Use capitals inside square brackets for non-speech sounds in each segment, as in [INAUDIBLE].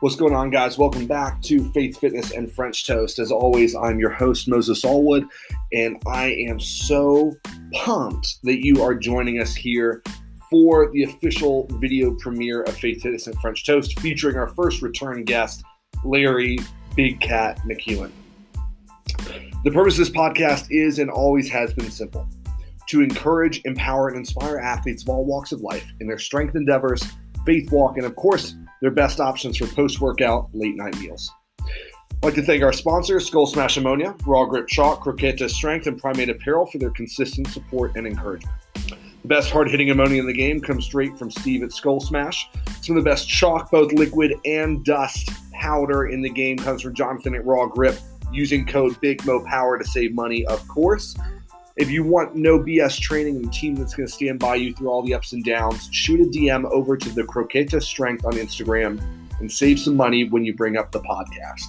What's going on, guys? Welcome back to Faith Fitness and French Toast. As always, I'm your host, Moses Allwood, and I am so pumped that you are joining us here for the official video premiere of Faith Fitness and French Toast, featuring our first return guest, Larry Big Cat McEwen. The purpose of this podcast is and always has been simple to encourage, empower, and inspire athletes of all walks of life in their strength endeavors, faith walk, and of course, their best options for post workout late night meals. I'd like to thank our sponsors, Skull Smash Ammonia, Raw Grip Chalk, Croqueta Strength, and Primate Apparel for their consistent support and encouragement. The best hard hitting ammonia in the game comes straight from Steve at Skull Smash. Some of the best chalk, both liquid and dust powder in the game, comes from Jonathan at Raw Grip using code BIGMOPOWER to save money, of course. If you want no BS training and a team that's going to stand by you through all the ups and downs, shoot a DM over to the Croqueta Strength on Instagram and save some money when you bring up the podcast.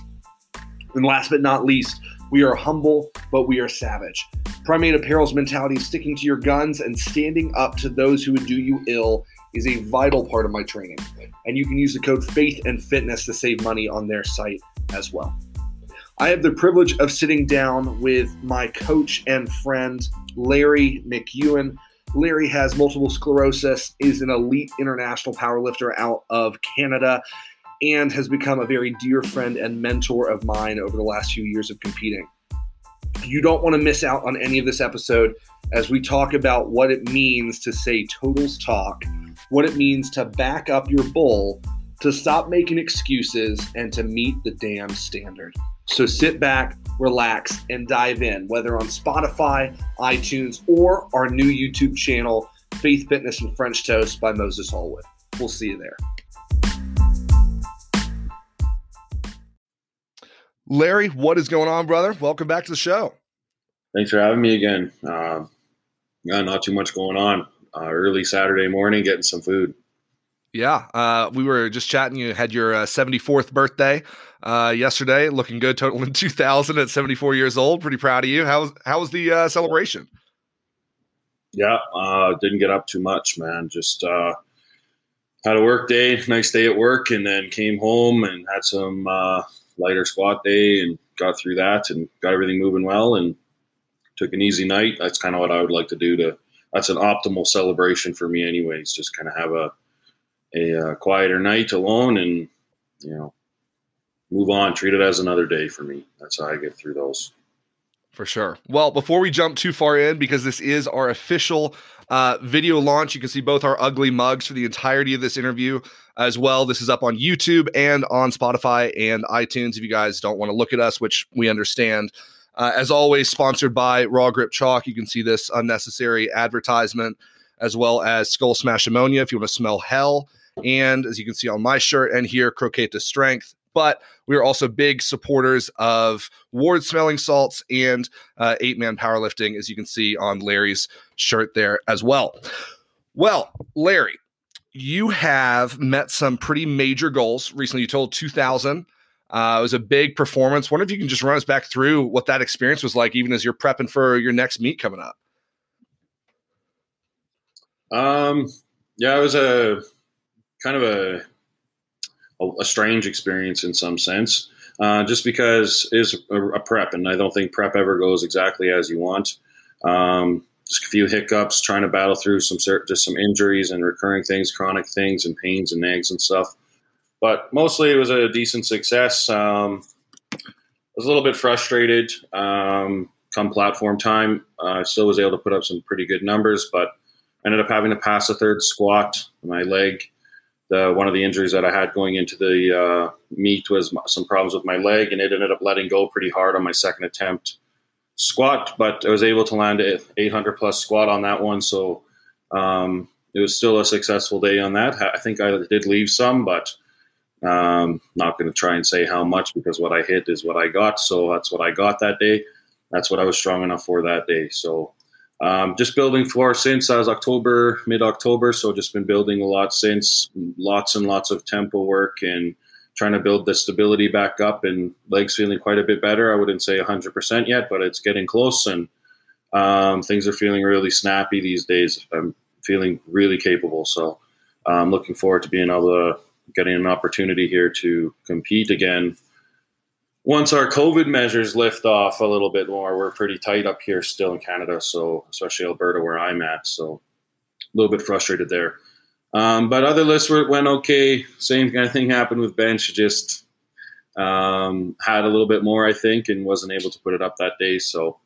And last but not least, we are humble, but we are savage. Primate Apparel's mentality of sticking to your guns and standing up to those who would do you ill is a vital part of my training. And you can use the code FAITH and FITNESS to save money on their site as well. I have the privilege of sitting down with my coach and friend, Larry McEwen. Larry has multiple sclerosis, is an elite international powerlifter out of Canada, and has become a very dear friend and mentor of mine over the last few years of competing. You don't want to miss out on any of this episode as we talk about what it means to say totals talk, what it means to back up your bull, to stop making excuses, and to meet the damn standard. So sit back, relax, and dive in, whether on Spotify, iTunes, or our new YouTube channel, Faith Fitness and French Toast by Moses Allwood. We'll see you there. Larry, what is going on, brother? Welcome back to the show. Thanks for having me again. Uh, yeah, not too much going on. Uh, early Saturday morning, getting some food. Yeah, uh, we were just chatting. You had your uh, 74th birthday uh, yesterday, looking good, total in [LAUGHS] 2000 at 74 years old. Pretty proud of you. How was how was the uh, celebration? Yeah, uh, didn't get up too much, man. Just uh, had a work day, nice day at work, and then came home and had some lighter squat day and got through that and got everything moving well and took an easy night. That's kind of what I would like to do. To that's an optimal celebration for me, anyways. Just kind of have a a uh, quieter night alone and you know move on treat it as another day for me. That's how i get through those. For sure. Well before we jump too far in because this is our official uh, video launch you can see both our ugly mugs for the entirety of this interview as well. This is up on youtube and on spotify and itunes if you guys don't want to look at us which we understand. Uh, as always sponsored by raw grip chalk. You can see this unnecessary advertisement as well as skull smash ammonia if you want to smell hell and as you can see on my shirt and here, Croqueta Strength. But we are also big supporters of Ward Smelling Salts and uh, Eight Man Powerlifting, as you can see on Larry's shirt there as well. Well, Larry, you have met some pretty major goals recently. You told 2000. Uh, it was a big performance. Wonder if you can just run us back through what that experience was like, even as you're prepping for your next meet coming up. Um, yeah, it was a kind of a a, strange experience in some sense, uh, just because it is a, a, prep, and I don't think prep ever goes exactly as you want. Um, just a few hiccups, trying to battle through some just some injuries and recurring things, chronic things, and pains and nags and stuff. But mostly, it was a decent success. Um, I was a little bit frustrated um, come platform time. Uh, I still was able to put up some pretty good numbers, but ended up having to pass a third squat. My leg the, one of the injuries that I had going into the uh, meet was some problems with my leg, and it ended up letting go pretty hard on my second attempt squat. But I was able to land an 800 plus squat on that one, so um, it was still a successful day on that. I think I did leave some, but um, not going to try and say how much because what I hit is what I got. So that's what I got that day. That's what I was strong enough for that day. So um, just building floor since I was October, mid October. So just been building a lot since, lots and lots of tempo work and trying to build the stability back up. And legs feeling quite a bit better. I wouldn't say 100% yet, but it's getting close. And um, things are feeling really snappy these days. I'm feeling really capable. So I'm looking forward to being able to getting an opportunity here to compete again. Once our COVID measures lift off a little bit more, we're pretty tight up here still in Canada, so especially Alberta where I'm at. So a little bit frustrated there. Um, but other lists were, went okay. Same kind of thing happened with bench. Just um, had a little bit more, I think, and wasn't able to put it up that day. So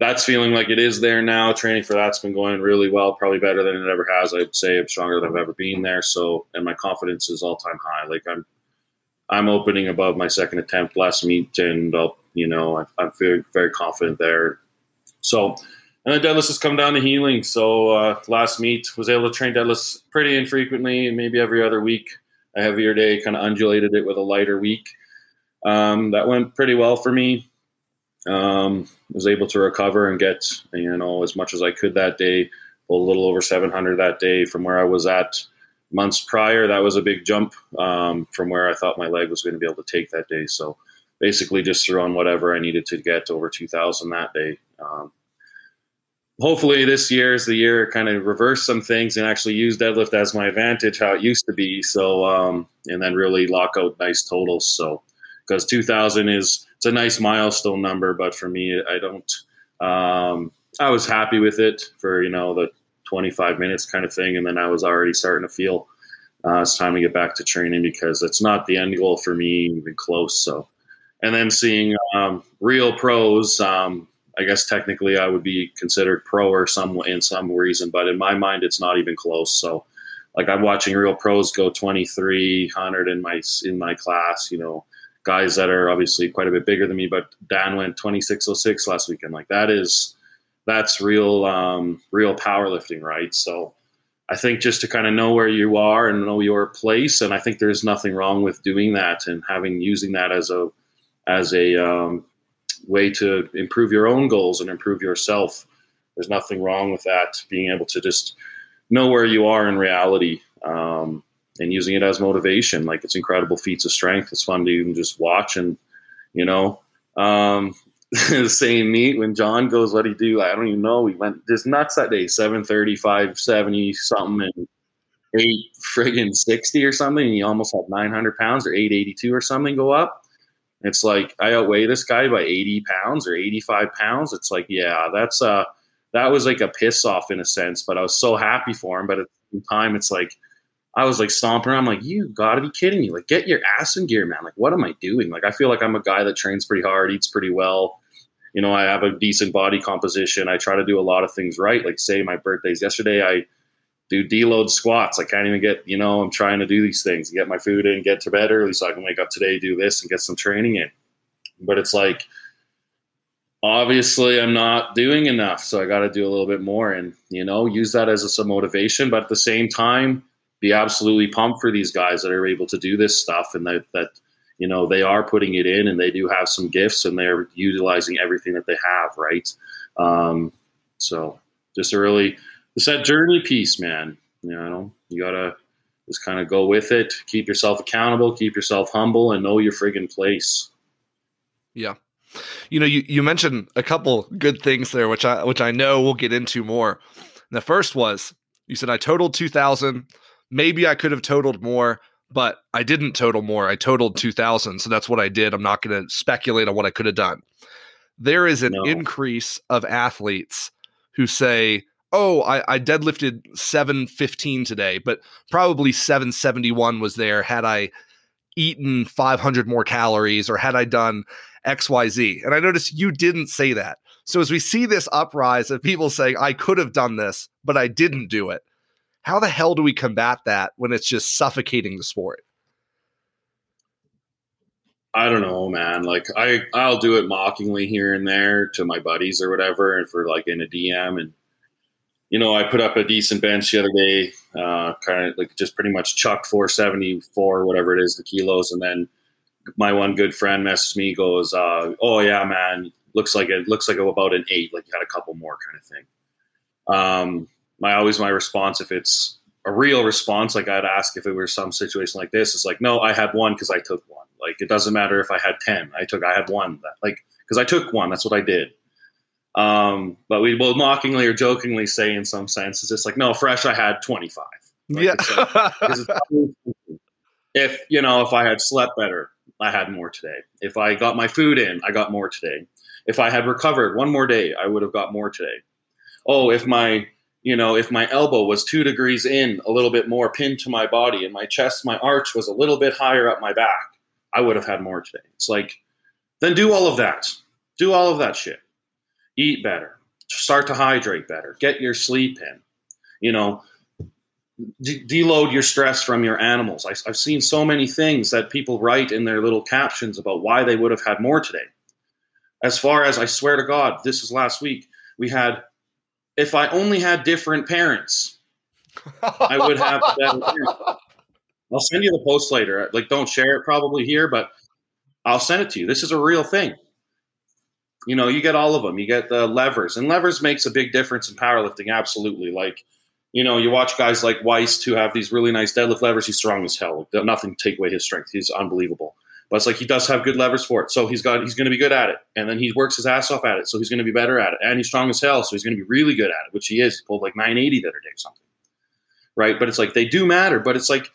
that's feeling like it is there now. Training for that's been going really well, probably better than it ever has. I'd say I'm stronger than I've ever been there. So, and my confidence is all time high. Like I'm, I'm opening above my second attempt last meet, and I'll, you know, I, I'm very, very confident there. So, and the deadlifts has come down to healing. So uh, last meet was able to train deadlifts pretty infrequently, maybe every other week. A heavier day, kind of undulated it with a lighter week. Um, that went pretty well for me. Um, was able to recover and get you know as much as I could that day. a little over 700 that day from where I was at months prior. That was a big jump um, from where I thought my leg was going to be able to take that day. So basically, just threw on whatever I needed to get over 2,000 that day. Um, hopefully this year is the year kind of reverse some things and actually use deadlift as my advantage how it used to be so um, and then really lock out nice totals so because 2000 is it's a nice milestone number but for me i don't um, i was happy with it for you know the 25 minutes kind of thing and then i was already starting to feel uh, it's time to get back to training because it's not the end goal for me even close so and then seeing um, real pros um, I guess technically I would be considered pro or some in some reason, but in my mind it's not even close. So like I'm watching real pros go 2300 in my in my class, you know, guys that are obviously quite a bit bigger than me, but Dan went 2606 last weekend. Like that is that's real um real powerlifting, right? So I think just to kind of know where you are and know your place and I think there's nothing wrong with doing that and having using that as a as a um, way to improve your own goals and improve yourself. There's nothing wrong with that. Being able to just know where you are in reality um, and using it as motivation. Like it's incredible feats of strength. It's fun to even just watch and you know. Um, [LAUGHS] same meet when John goes, what he do? I don't even know. We went just nuts that day, 730, 570 something and eight friggin' 60 or something. And he almost had 900 pounds or 882 or something go up. It's like I outweigh this guy by 80 pounds or 85 pounds. It's like, yeah, that's uh that was like a piss off in a sense, but I was so happy for him. But at the same time, it's like I was like stomping I'm like, you gotta be kidding me. Like, get your ass in gear, man. Like, what am I doing? Like, I feel like I'm a guy that trains pretty hard, eats pretty well. You know, I have a decent body composition. I try to do a lot of things right. Like, say my birthday's yesterday, I do deload squats. I can't even get, you know, I'm trying to do these things, get my food in, get to bed early so I can wake up today, do this, and get some training in. But it's like, obviously, I'm not doing enough. So I got to do a little bit more and, you know, use that as a, some motivation. But at the same time, be absolutely pumped for these guys that are able to do this stuff and that, that, you know, they are putting it in and they do have some gifts and they're utilizing everything that they have, right? Um, so just really, it's that journey piece, man. You know, you gotta just kind of go with it. Keep yourself accountable. Keep yourself humble, and know your friggin' place. Yeah. You know, you, you mentioned a couple good things there, which I which I know we'll get into more. And the first was you said I totaled two thousand. Maybe I could have totaled more, but I didn't total more. I totaled two thousand, so that's what I did. I'm not going to speculate on what I could have done. There is an no. increase of athletes who say, oh, I, I deadlifted 715 today, but probably 771 was there had I eaten 500 more calories or had I done XYZ. And I noticed you didn't say that. So as we see this uprise of people saying, I could have done this, but I didn't do it, how the hell do we combat that when it's just suffocating the sport? I don't know, man. Like I, I'll do it mockingly here and there to my buddies or whatever, and for like in a DM, and you know, I put up a decent bench the other day, uh, kind of like just pretty much chucked 474, whatever it is, the kilos. And then my one good friend messaged me, goes, uh, Oh, yeah, man, looks like it looks like about an eight, like you had a couple more kind of thing. Um, my always my response, if it's a real response, like I'd ask if it were some situation like this, is like, No, I had one because I took one. Like it doesn't matter if I had 10, I took, I had one that like, because I took one, that's what I did. Um, but we will mockingly or jokingly say, in some sense, it's just like, no, fresh, I had 25. Like yeah. [LAUGHS] It's, if you know if I had slept better, I had more today. If I got my food in, I got more today. If I had recovered one more day, I would have got more today. Oh, if my you know, if my elbow was two degrees in, a little bit more pinned to my body, and my chest, my arch was a little bit higher up my back, I would have had more today. It's like, then do all of that. Do all of that shit. Eat better. Start to hydrate better. Get your sleep in. You know, de- deload your stress from your animals. I, I've seen so many things that people write in their little captions about why they would have had more today. As far as I swear to God, this is last week, we had if I only had different parents, I would have. [LAUGHS] I'll send you the post later. Like, don't share it probably here, but I'll send it to you. This is a real thing. You know, you get all of them. You get the levers, and levers makes a big difference in powerlifting. Absolutely. Like, you know, you watch guys like Weiss who have these really nice deadlift levers. He's strong as hell. Nothing take away his strength. He's unbelievable. But it's like he does have good levers for it. So he's got he's going to be good at it, and then he works his ass off at it. So he's going to be better at it, and he's strong as hell. So he's going to be really good at it, which he is. He pulled like 980 the other day, or something. Right, but it's like they do matter. But it's like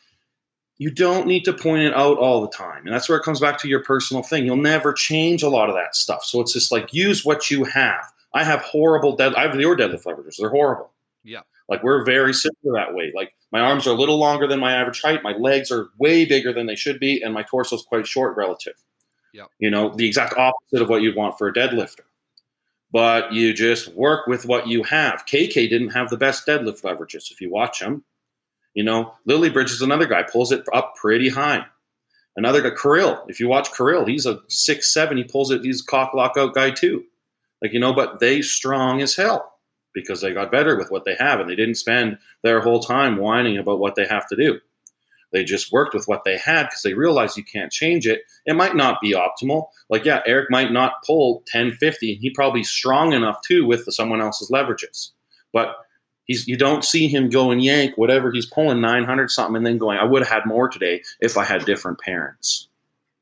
you don't need to point it out all the time, and that's where it comes back to your personal thing. You'll never change a lot of that stuff. So it's just like use what you have. I have horrible dead. I have your deadlift levers. They're horrible. Yeah. Like we're very similar that way. Like my arms are a little longer than my average height. My legs are way bigger than they should be, and my torso is quite short relative. Yep. You know, the exact opposite of what you'd want for a deadlifter. But you just work with what you have. KK didn't have the best deadlift leverages. If you watch him, you know, Lily Bridge is another guy, pulls it up pretty high. Another guy, Kirill. If you watch Kirill, he's a six seven. He pulls it. He's a cock lockout guy too. Like you know, but they strong as hell because they got better with what they have, and they didn't spend their whole time whining about what they have to do. They just worked with what they had because they realized you can't change it. It might not be optimal. Like, yeah, Eric might not pull 1050. He probably strong enough too with someone else's leverages. But he's you don't see him go and yank whatever he's pulling 900 something and then going, I would have had more today if I had different parents.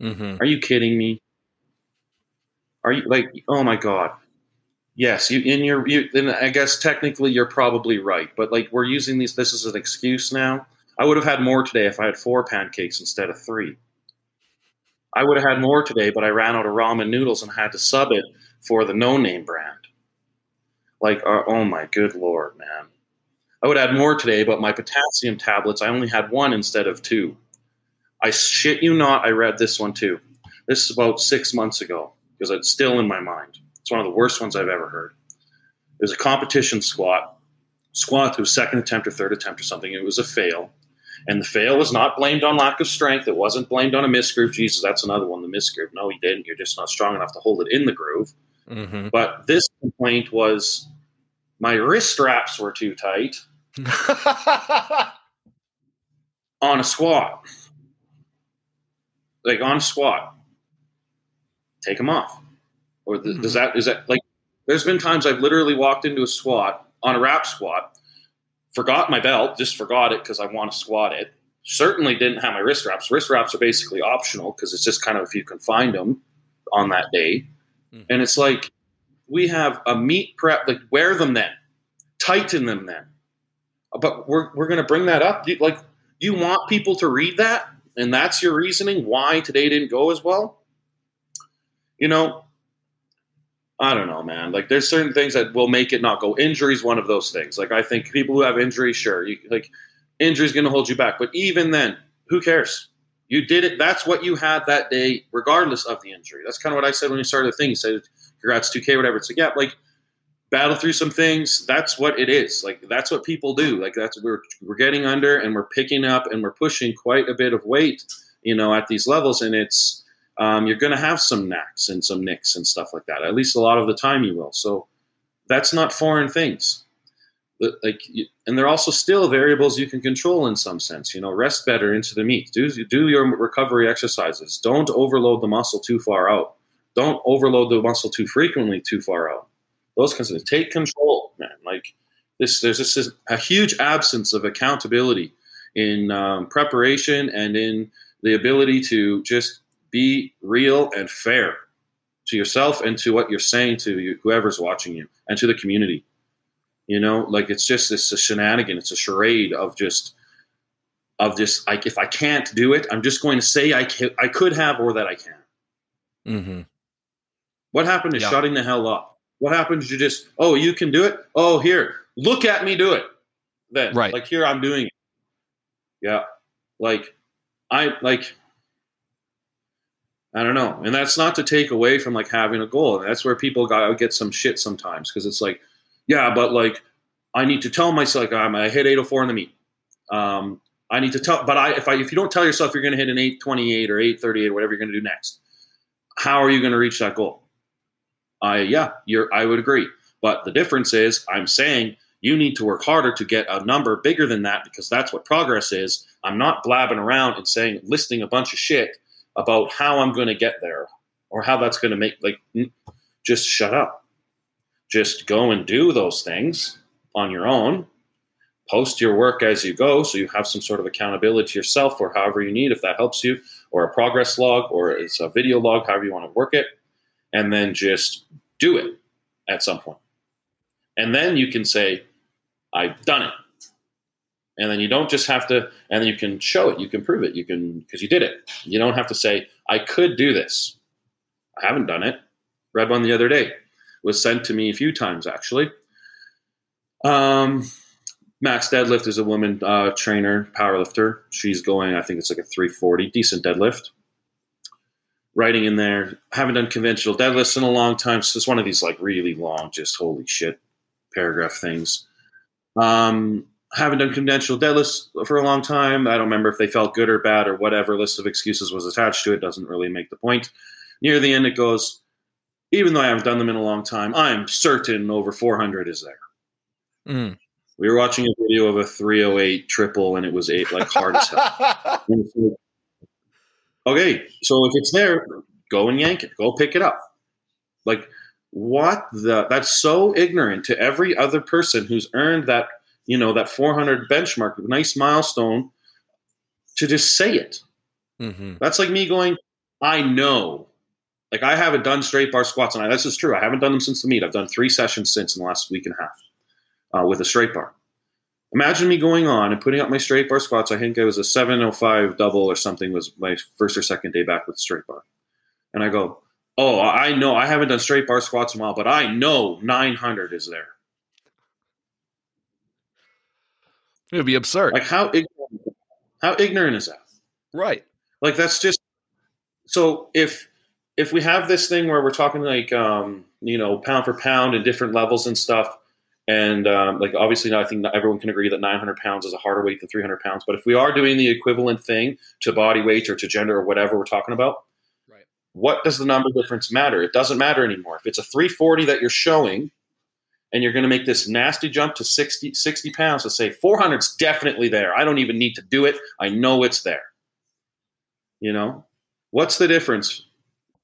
Mm-hmm. Are you kidding me? Are you like, oh my God. Yes, you in your you then I guess technically you're probably right, but like we're using these this is an excuse now. I would have had more today if I had four pancakes instead of three. I would have had more today, but I ran out of ramen noodles and had to sub it for the no name brand. Like, uh, oh my good lord, man. I would had more today, but my potassium tablets, I only had one instead of two. I shit you not, I read this one too. This is about six months ago because it's still in my mind. It's one of the worst ones I've ever heard. It was a competition squat. Squat, was second attempt or third attempt or something. It was a fail. And the fail was not blamed on lack of strength. It wasn't blamed on a misgroove. Jesus, that's another one, the misgroove. No, he didn't. You're just not strong enough to hold it in the groove. Mm-hmm. But this complaint was my wrist straps were too tight [LAUGHS] on a squat. Like on a squat. Take them off. Or th- does that, is that like, there's been times I've literally walked into a squat on a wrap squat, forgot my belt, just forgot it because I want to squat it. Certainly didn't have my wrist wraps. Wrist wraps are basically optional because it's just kind of if you can find them on that day. Mhm. And it's like, we have a meet prep, like wear them then, tighten them then. But we're, we're going to bring that up. You- Like, you want people to read that? And that's your reasoning why today didn't go as well? You know, I don't know, man. Like, there's certain things that will make it not go. Injury's one of those things. Like, I think people who have injuries, sure, you, like, injury's going to hold you back. But even then, who cares? You did it. That's what you had that day, regardless of the injury. That's kind of what I said when you started the thing. You said, congrats, 2K, whatever. It's like, yeah, like, battle through some things. That's what it is. Like, that's what people do. Like, that's we're, we're getting under and we're picking up and we're pushing quite a bit of weight, you know, at these levels. And it's, um, you're going to have some knacks and some nicks and stuff like that. At least a lot of the time you will. So that's not foreign things. Like, and they're also still variables you can control in some sense. You know, rest better into the meet. Do do your recovery exercises. Don't overload the muscle too far out. Don't overload the muscle too frequently too far out. Those kinds of things. Take control, man. Like this, there's this is a huge absence of accountability in um, preparation and in the ability to just be real and fair to yourself and to what you're saying to you, whoever's watching you and to the community. You know, like it's just this a shenanigan, it's a charade of just of just like if I can't do it, I'm just going to say I can, I could have or that I can. Mm-hmm. What happened to Yeah. shutting the hell up? What happened to just oh you can do it? Oh here, look at me do it. Then Right. like here I'm doing it. Yeah, like I like I don't know, and that's not to take away from like having a goal. That's where people got get some shit sometimes because it's like, yeah, but like I need to tell myself like I'm I hit 804 in the meet. Um, I need to tell, but I if I if you don't tell yourself you're going to hit an 828 or 838 or whatever you're going to do next, how are you going to reach that goal? I yeah, you're I would agree. But the difference is I'm saying you need to work harder to get a number bigger than that because that's what progress is. I'm not blabbing around and saying listing a bunch of shit about how I'm going to get there or how that's going to make like just shut up. Just go and do those things on your own. Post your work as you go so you have some sort of accountability to yourself or however you need if that helps you or a progress log or it's a video log however you want to work it and then just do it at some point. And then you can say, I've done it. And then you don't just have to, and then you can show it, you can prove it, you can, because you did it. You don't have to say, I could do this. I haven't done it. Read one the other day. Was sent to me a few times actually. Um, Max Deadlift is a woman uh, trainer, powerlifter. She's going, I think it's like a 340, decent deadlift writing in there. Haven't done conventional deadlifts in a long time. So it's one of these like really long, just holy shit paragraph things. Um, haven't done conventional deadlifts for a long time. I don't remember if they felt good or bad or whatever list of excuses was attached to it. Doesn't really make the point. Near the end, it goes, even though I haven't done them in a long time, I'm certain over 400 is there. Mm. We were watching a video of a 308 triple and it was eight, like hard as hell. [LAUGHS] And it's like, okay, so if it's there, go and yank it. Go pick it up. Like what the? That's so ignorant to every other person who's earned that you know that 400 benchmark, nice milestone, to just say it. hmm That's like me going, I know. Like I haven't done straight bar squats, and I, this is true. I haven't done them since the meet. I've done three sessions since in the last week and a half uh, with a straight bar. Imagine me going on and putting up my straight bar squats. I think it was a 705 double or something was my first or second day back with straight bar. And I go, oh, I know I haven't done straight bar squats in a while, but I know 900 is there. It would be absurd. Like how ignorant, how ignorant is that? right. Like that's just so if if we have this thing where we're talking like um, you know pound for pound and different levels and stuff, and um, like obviously I think everyone can agree that 900 pounds is a harder weight than 300 pounds. But if we are doing the equivalent thing to body weight or to gender or whatever we're talking about, Right. what does the number difference matter? It doesn't matter anymore. If it's a 340 that you're showing. And you're going to make this nasty jump to 60, 60 pounds to say 400's definitely there. I don't even need to do it. I know it's there. You know, what's the difference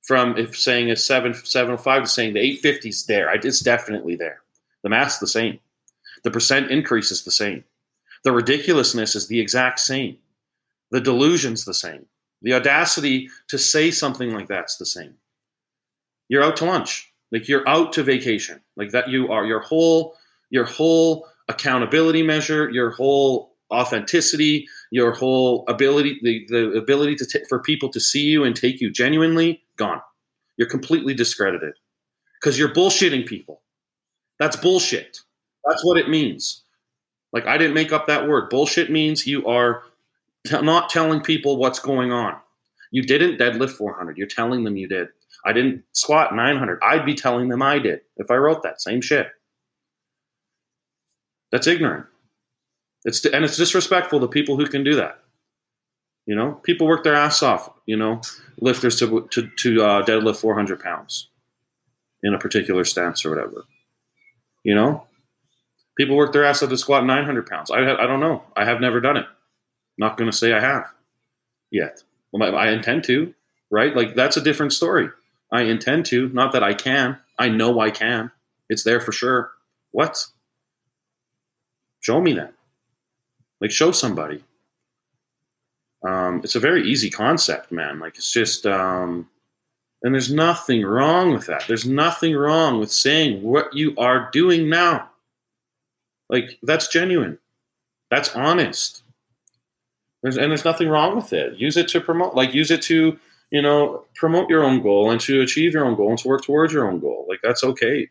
from if saying a seven seven oh five to saying the eight fifty is there? It's definitely there. The math's the same. The percent increase is the same. The ridiculousness is the exact same. The delusion's the same. The audacity to say something like that's the same. You're out to lunch. Like you're out to vacation. Like that you are your whole your whole accountability measure, your whole authenticity, your whole ability the, the ability to t- for people to see you and take you genuinely gone. You're completely discredited because you're bullshitting people. That's bullshit. That's what it means. Like I didn't make up that word. Bullshit means you are t- not telling people what's going on. You didn't deadlift 400. You're telling them you did. I didn't squat 900. I'd be telling them I did if I wrote that same shit. That's ignorant. It's and it's disrespectful to people who can do that. You know, people work their ass off. You know, lifters to to, to uh, deadlift 400 pounds in a particular stance or whatever. You know, people work their ass off to squat 900 pounds. I I don't know. I have never done it. Not going to say I have yet. Well, I intend to. Right? Like that's a different story. I intend to. Not that I can. I know I can. It's there for sure. What? Show me that. Like show somebody. Um, it's a very easy concept, man. Like it's just, um, and there's nothing wrong with that. There's nothing wrong with saying what you are doing now. Like that's genuine. That's honest. There's, and there's nothing wrong with it. Use it to promote, like use it to, you know, promote your own goal and to achieve your own goal and to work towards your own goal. Like that's okay.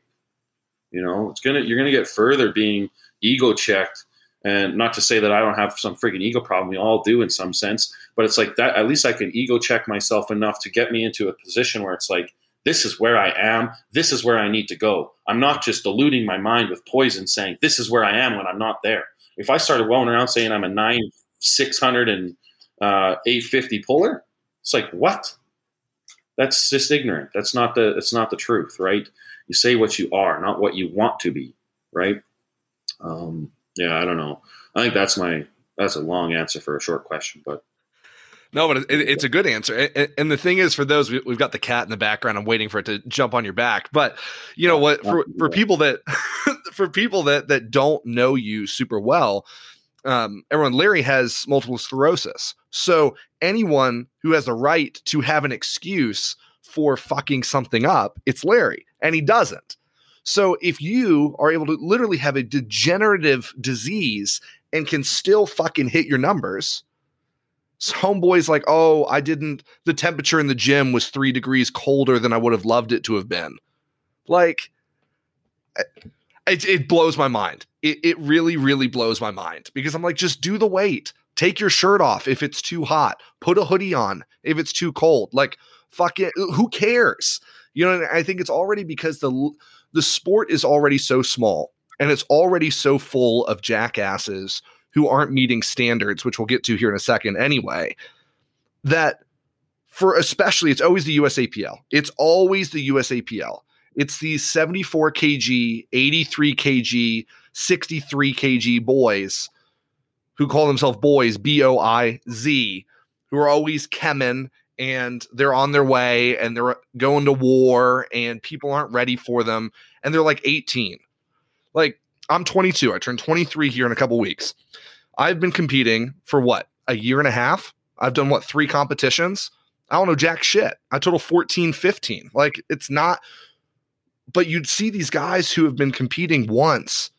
You know, it's gonna you're gonna get further being ego checked. And not to say that I don't have some freaking ego problem. We all do in some sense, but it's like that. At least I can ego check myself enough to get me into a position where it's like, this is where I am. This is where I need to go. I'm not just diluting my mind with poison saying this is where I am when I'm not there. If I started rolling around saying I'm a nine, 600 and uh, 850 puller, it's like, what? That's just ignorant. That's not the, it's not the truth, right? You say what you are, not what you want to be, right? Um, yeah, I don't know. I think that's my that's a long answer for a short question, but no, but it, it's a good answer. And the thing is, for those, we've got the cat in the background. I'm waiting for it to jump on your back. But you know what? For for people that [LAUGHS] for people that that don't know you super well, um, everyone, Larry has multiple sclerosis. So anyone who has the right to have an excuse for fucking something up, it's Larry, and he doesn't. So if you are able to literally have a degenerative disease and can still fucking hit your numbers, homeboy's like, oh, I didn't, the temperature in the gym was three degrees colder than I would have loved it to have been. Like, eh, it, it blows my mind. It, it really, really blows my mind because I'm like, just do the weight. Take your shirt off if it's too hot. Put a hoodie on if it's too cold. Like, fuck it. Who cares? You know, I think it's already because the the sport is already so small and it's already so full of jackasses who aren't meeting standards, which we'll get to here in a second anyway, that for especially it's always the USAPL. It's always the USAPL. It's these 74 kg, 83 kg, 63 kg boys who call themselves boys, B O I Z, who are always chemin and they're on their way and they're going to war and people aren't ready for them and they're like 18. Like I'm 22. I turn 23 here in a couple weeks. I've been competing for what? A year and a half? I've done what? Three competitions? I don't know jack shit. I total 14, 15. Like it's not but you'd see these guys who have been competing once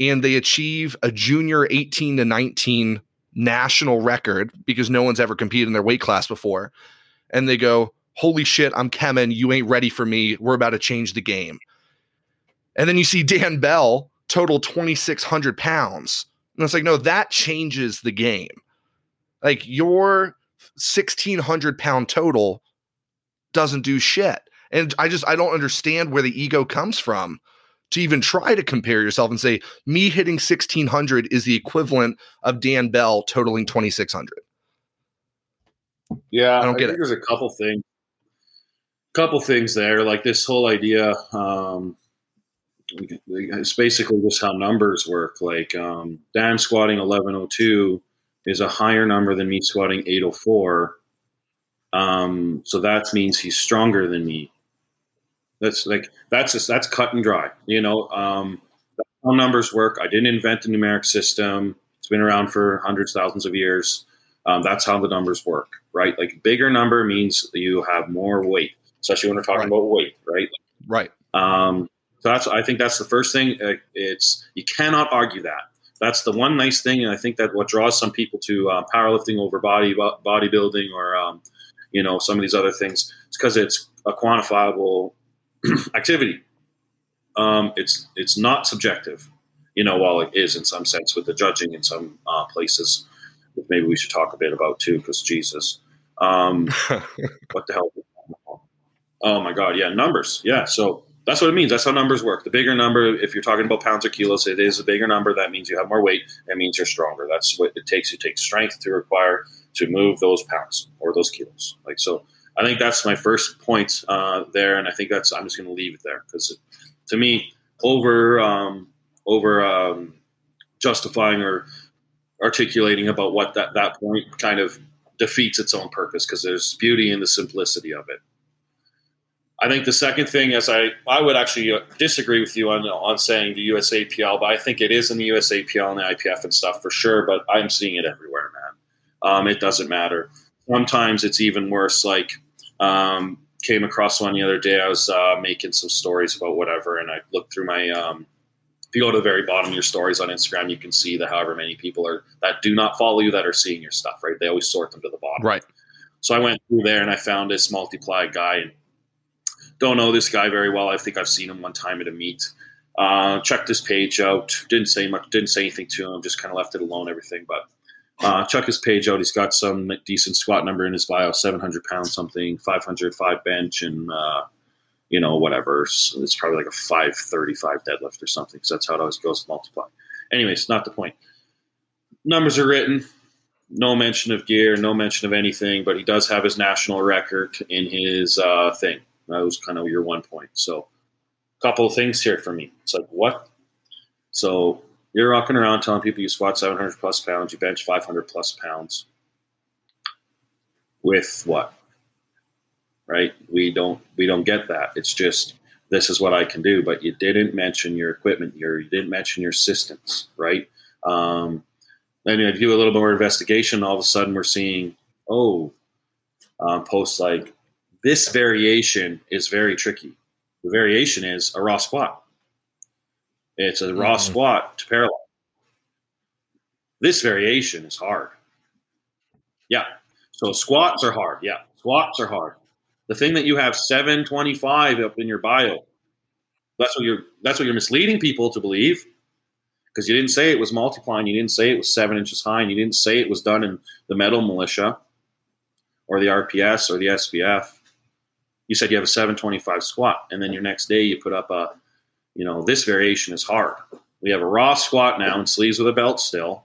and they achieve a junior 18 to 19 national record because no one's ever competed in their weight class before and they go, Holy shit, I'm Kemen. You ain't ready for me. We're about to change the game. And then you see Dan Bell total 2,600 pounds. And it's like, no, that changes the game. Like your 1,600 pound total doesn't do shit. And I just, I don't understand where the ego comes from to even try to compare yourself and say, me hitting 1,600 is the equivalent of Dan Bell totaling 2,600. Yeah, I don't get it. it. There's a couple things, couple things there, like this whole idea. Um, it's basically just how numbers work. Like um, Dan squatting 1102 is a higher number than me squatting 804. Um, so that means he's stronger than me. That's like that's just that's cut and dry. You know, um, how numbers work. I didn't invent the numeric system. It's been around for hundreds, thousands of years. Um, that's how the numbers work, right? Like bigger number means you have more weight, especially when we're talking Right. about weight, right? Right. Um, so that's I think that's the first thing. Uh, It's you cannot argue that. That's the one nice thing, and I think that what draws some people to uh, powerlifting over body bodybuilding or um, you know some of these other things. It's because it's a quantifiable [CLEARS THROAT] activity. Um, it's it's not subjective, you know, while it is in some sense with the judging in some uh, places. Which maybe we should talk a bit about too, because Jesus, um, [LAUGHS] what the hell? Oh my God, yeah, numbers, yeah. So that's what it means. That's how numbers work. The bigger number, if you're talking about pounds or kilos, it is a bigger number. That means you have more weight. That means you're stronger. That's what it takes. It takes strength to require to move those pounds or those kilos. Like so, I think that's my first point uh, there, and I think that's I'm just going to leave it there because to me, over um, over um, justifying or articulating about what that that point kind of defeats its own purpose because there's beauty in the simplicity of it. I think the second thing is I, I would actually uh, disagree with you on on saying the USAPL, but I think it is in the USAPL and the IPF and stuff for sure. But I'm seeing it everywhere, man. Um, it doesn't matter. Sometimes it's even worse. Like um, came across one the other day. I was uh, making some stories about whatever, and I looked through my um, if you go to the very bottom of your stories on Instagram, you can see the however many people are that do not follow you that are seeing your stuff, right? They always sort them to the bottom. Right. So I went through there and I found this multiply guy and don't know this guy very well. I think I've seen him one time at a meet. Uh, checked his page out. Didn't say much. Didn't say anything to him. Just kind of left it alone. Everything, but uh, his page out. He's got some decent squat number in his bio. Seven hundred pounds something. 500 five bench and uh, you know whatever. It's probably like a five thirty five deadlift or something. Because that's how it always goes. Multiply. Anyways, not the point. Numbers are written. No mention of gear. No mention of anything. But he does have his national record in his uh, thing. That was kind of your one point. So couple of things here for me. It's like, what? So you're rocking around telling people you squat 700 plus pounds, you bench 500 plus pounds. With what? Right? We don't we don't get that. It's just this is what I can do, but you didn't mention your equipment. Your, you didn't mention your systems, right? Um, then you do a little more investigation. All of a sudden, we're seeing oh, uh, posts like this variation is very tricky the variation is a raw squat. It's a raw mm-hmm. squat to parallel. This variation is hard. Yeah. So squats are hard. Yeah. Squats are hard. The thing that you have 725 up in your bio, that's what you're that's what you're misleading people to believe. Because you didn't say it was multiplying, you didn't say it was seven inches high, and you didn't say it was done in the metal militia or the RPS or the SPF you said you have a 725 squat and then your next day you put up a you know this variation is hard. We have a raw squat now and sleeves with a belt still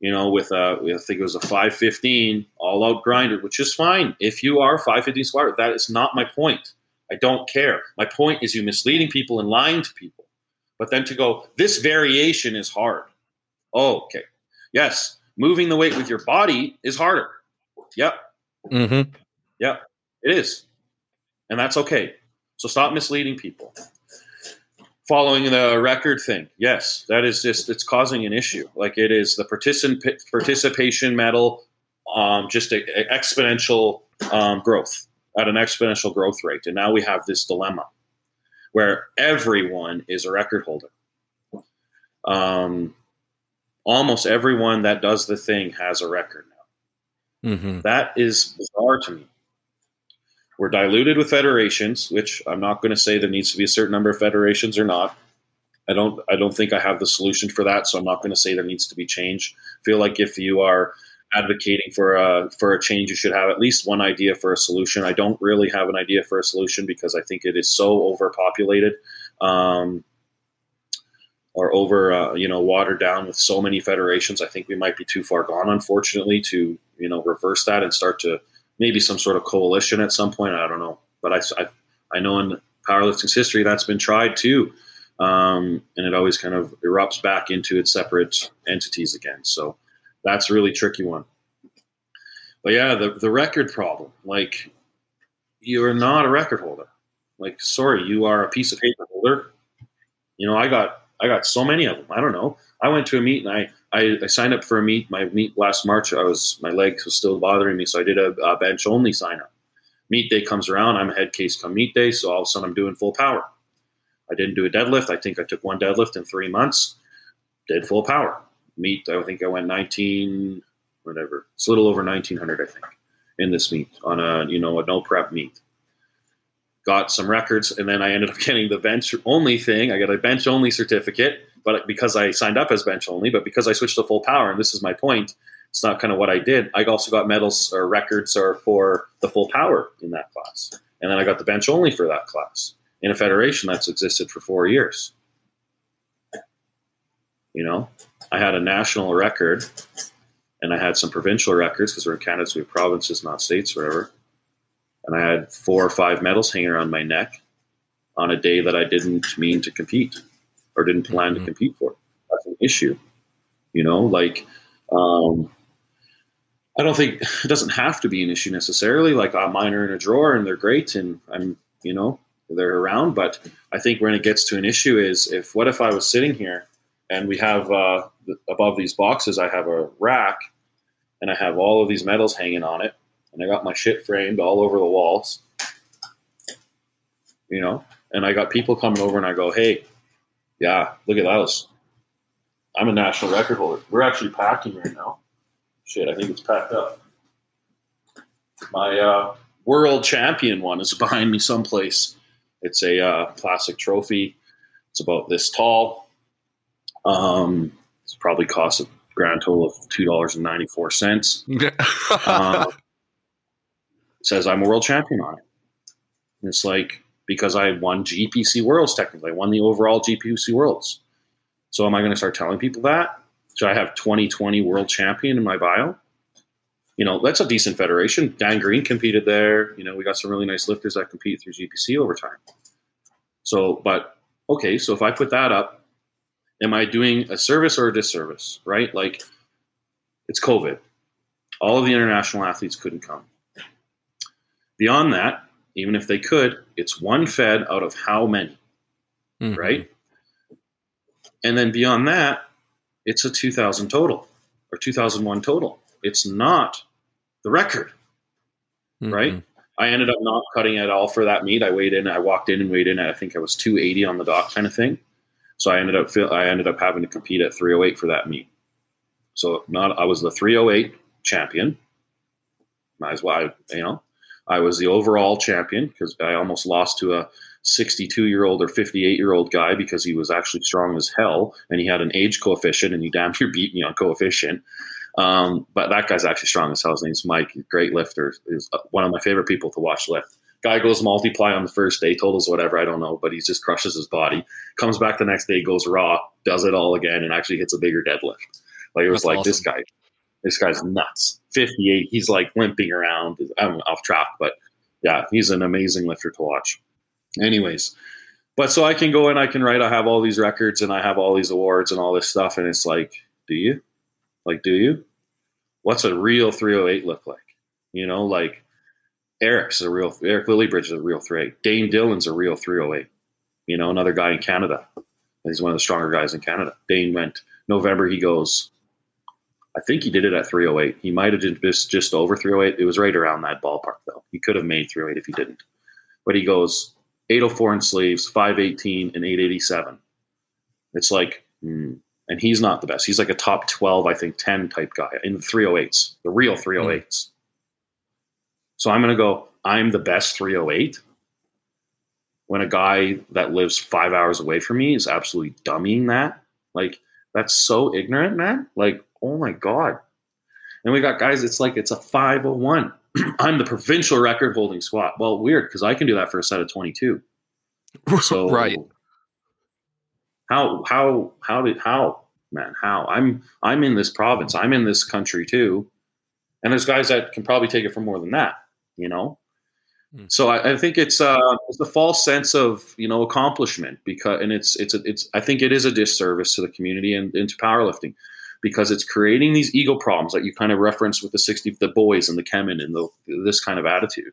you know with a i think it was a 515 all out grinder which is fine. If you are 515 squatter, that is not my point. I don't care. My point is you misleading people and lying to people. But then to go this variation is hard. Oh okay. Yes moving the weight with your body is harder. Yep. Mm-hmm. yep. It is. And that's okay. So stop misleading people. Following the record thing, yes, that is just it's causing an issue. Like it is the particip- participation medal, um, just a, a exponential um, growth at an exponential growth rate, and now we have this dilemma where everyone is a record holder. Um, almost everyone that does the thing has a record now. Mm-hmm. That is bizarre to me. We're diluted with federations, which I'm not going to say there needs to be a certain number of federations or not. I don't I don't think I have the solution for that, so I'm not going to say there needs to be change. I feel like if you are advocating for a for a change, you should have at least one idea for a solution. I don't really have an idea for a solution because I think it is so overpopulated. Um, or over uh, you know watered down with so many federations. I think we might be too far gone, unfortunately, to you know reverse that and start to maybe some sort of coalition at some point. I don't know, but I, I, I know in powerlifting's history that's been tried too, um, and it always kind of erupts back into its separate entities again. So that's a really tricky one. But yeah, the the record problem, like you are not a record holder. Like, sorry, you are a piece of paper holder. You know, I got I got so many of them. I don't know. I went to a meet and I, I, I, signed up for a meet. My meet last March, I was my legs was still bothering me, so I did a, a bench only sign up. Meet day comes around, I'm a head case come meet day, so all of a sudden I'm doing full power. I didn't do a deadlift. I think I took one deadlift in three months. Did full power. Meet, I think I went 19, whatever. It's a little over 1900, I think, in this meet on a you know a no prep meet got some records, and then I ended up [LAUGHS] getting the bench only thing. I got a bench only certificate, but because I signed up as bench only, but because I switched to full power, and this is my point, it's not kind of what I did. I also got medals or records or for the full power in that class, and then I got the bench only for that class in a federation that's existed for four years. You know, I had a national record, and I had some provincial records because we're in Canada, so we have provinces, not states, whatever and I had four or five medals hanging around my neck on a day that I didn't mean to compete or didn't plan mm-hmm. to compete for. That's an issue, you know. Like, um, I don't think it doesn't have to be an issue necessarily. Like, uh, mine are in a drawer and they're great, and I'm, you know, they're around. But I think when it gets to an issue is if what if I was sitting here and we have uh, above these boxes, I have a rack and I have all of these medals hanging on it and I got my shit framed all over the walls. You know, and I got people coming over and I go, hey, yeah, look at those. I'm a national record holder. We're actually packing right now. Shit, I think it's packed up. My uh, world champion one is [LAUGHS] behind me someplace. It's a uh, plastic trophy. It's about this tall. Um, it's probably cost a grand total of two dollars and ninety four cents. [LAUGHS] uh, says I'm a world champion on it. And it's like because I won GPC Worlds technically, I won the overall GPC Worlds. So am I going to start telling people that? Should I have 2020 world champion in my bio? You know, that's a decent federation. Dan Green competed there. You know, we got some really nice lifters that compete through GPC over time. So, but okay, so if I put that up, am I doing a service or a disservice, right? Like, it's COVID. All of the international athletes couldn't come. Beyond that, even if they could, it's one fed out of how many, mm-hmm. right? And then beyond that, it's a 2000 total or 2001 total. It's not the record, mm-hmm. right? I ended up not cutting at all for that meet. I weighed in. I walked in and weighed in at I think I was 280 on the dot kind of thing. So I ended up I ended up having to compete at 308 for that meet. So not I was the 308 champion. Might as well, you know, I was the overall champion because I almost lost to a 62 year old or 58 year old guy because he was actually strong as hell and he had an age coefficient and he damn near beat me on coefficient. Um, but that guy's actually strong as hell. His name's Mike. Great lifter. Is uh, one of my favorite people to watch lift. Guy goes multiply on the first day, totals whatever, I don't know, but he just crushes his body. Comes back the next day, goes raw, does it all again, and actually hits a bigger deadlift. Like it was That's like awesome. this guy, this guy's nuts. 58, he's like limping around. I'm off track, but yeah, he's an amazing lifter to watch. Anyways, but so I can go and I can write. I have all these records and I have all these awards and all this stuff, and it's like, do you? Like, do you? What's a real 308 look like? You know, like Eric's a real Eric Lilliebridge is a real 308. Dane Dillon's a real 308. You know, another guy in Canada. He's one of the stronger guys in Canada. Dane went November. He goes. I think he did it at 308. He might have just just over 308. It was right around that ballpark though. He could have made 308 if he didn't. But he goes 804 in sleeves, 518 and 887. It's like, hmm, and he's not the best. He's like a top 12, I think, 10 type guy in the 308s, the real 308s. Mm. So I'm going to go, I'm the best 308 when a guy that lives five hours away from me is absolutely dummying that. Like, that's so ignorant, man. Like, oh my God. And we got guys, it's like it's a 501. [CLEARS THROAT] I'm the provincial record holding squat. Well, weird because I can do that for a set of 22. [LAUGHS] So, right how how how did how man how i'm i'm in this province i'm in this country too and there's guys that can probably take it for more than that you know mm. so I, I, think it's uh it's the false sense of you know accomplishment because and it's it's a, it's i think it is a disservice to the community and, and to powerlifting because it's creating these ego problems that you kind of referenced with the 60 the boys and the kemen and the, this kind of attitude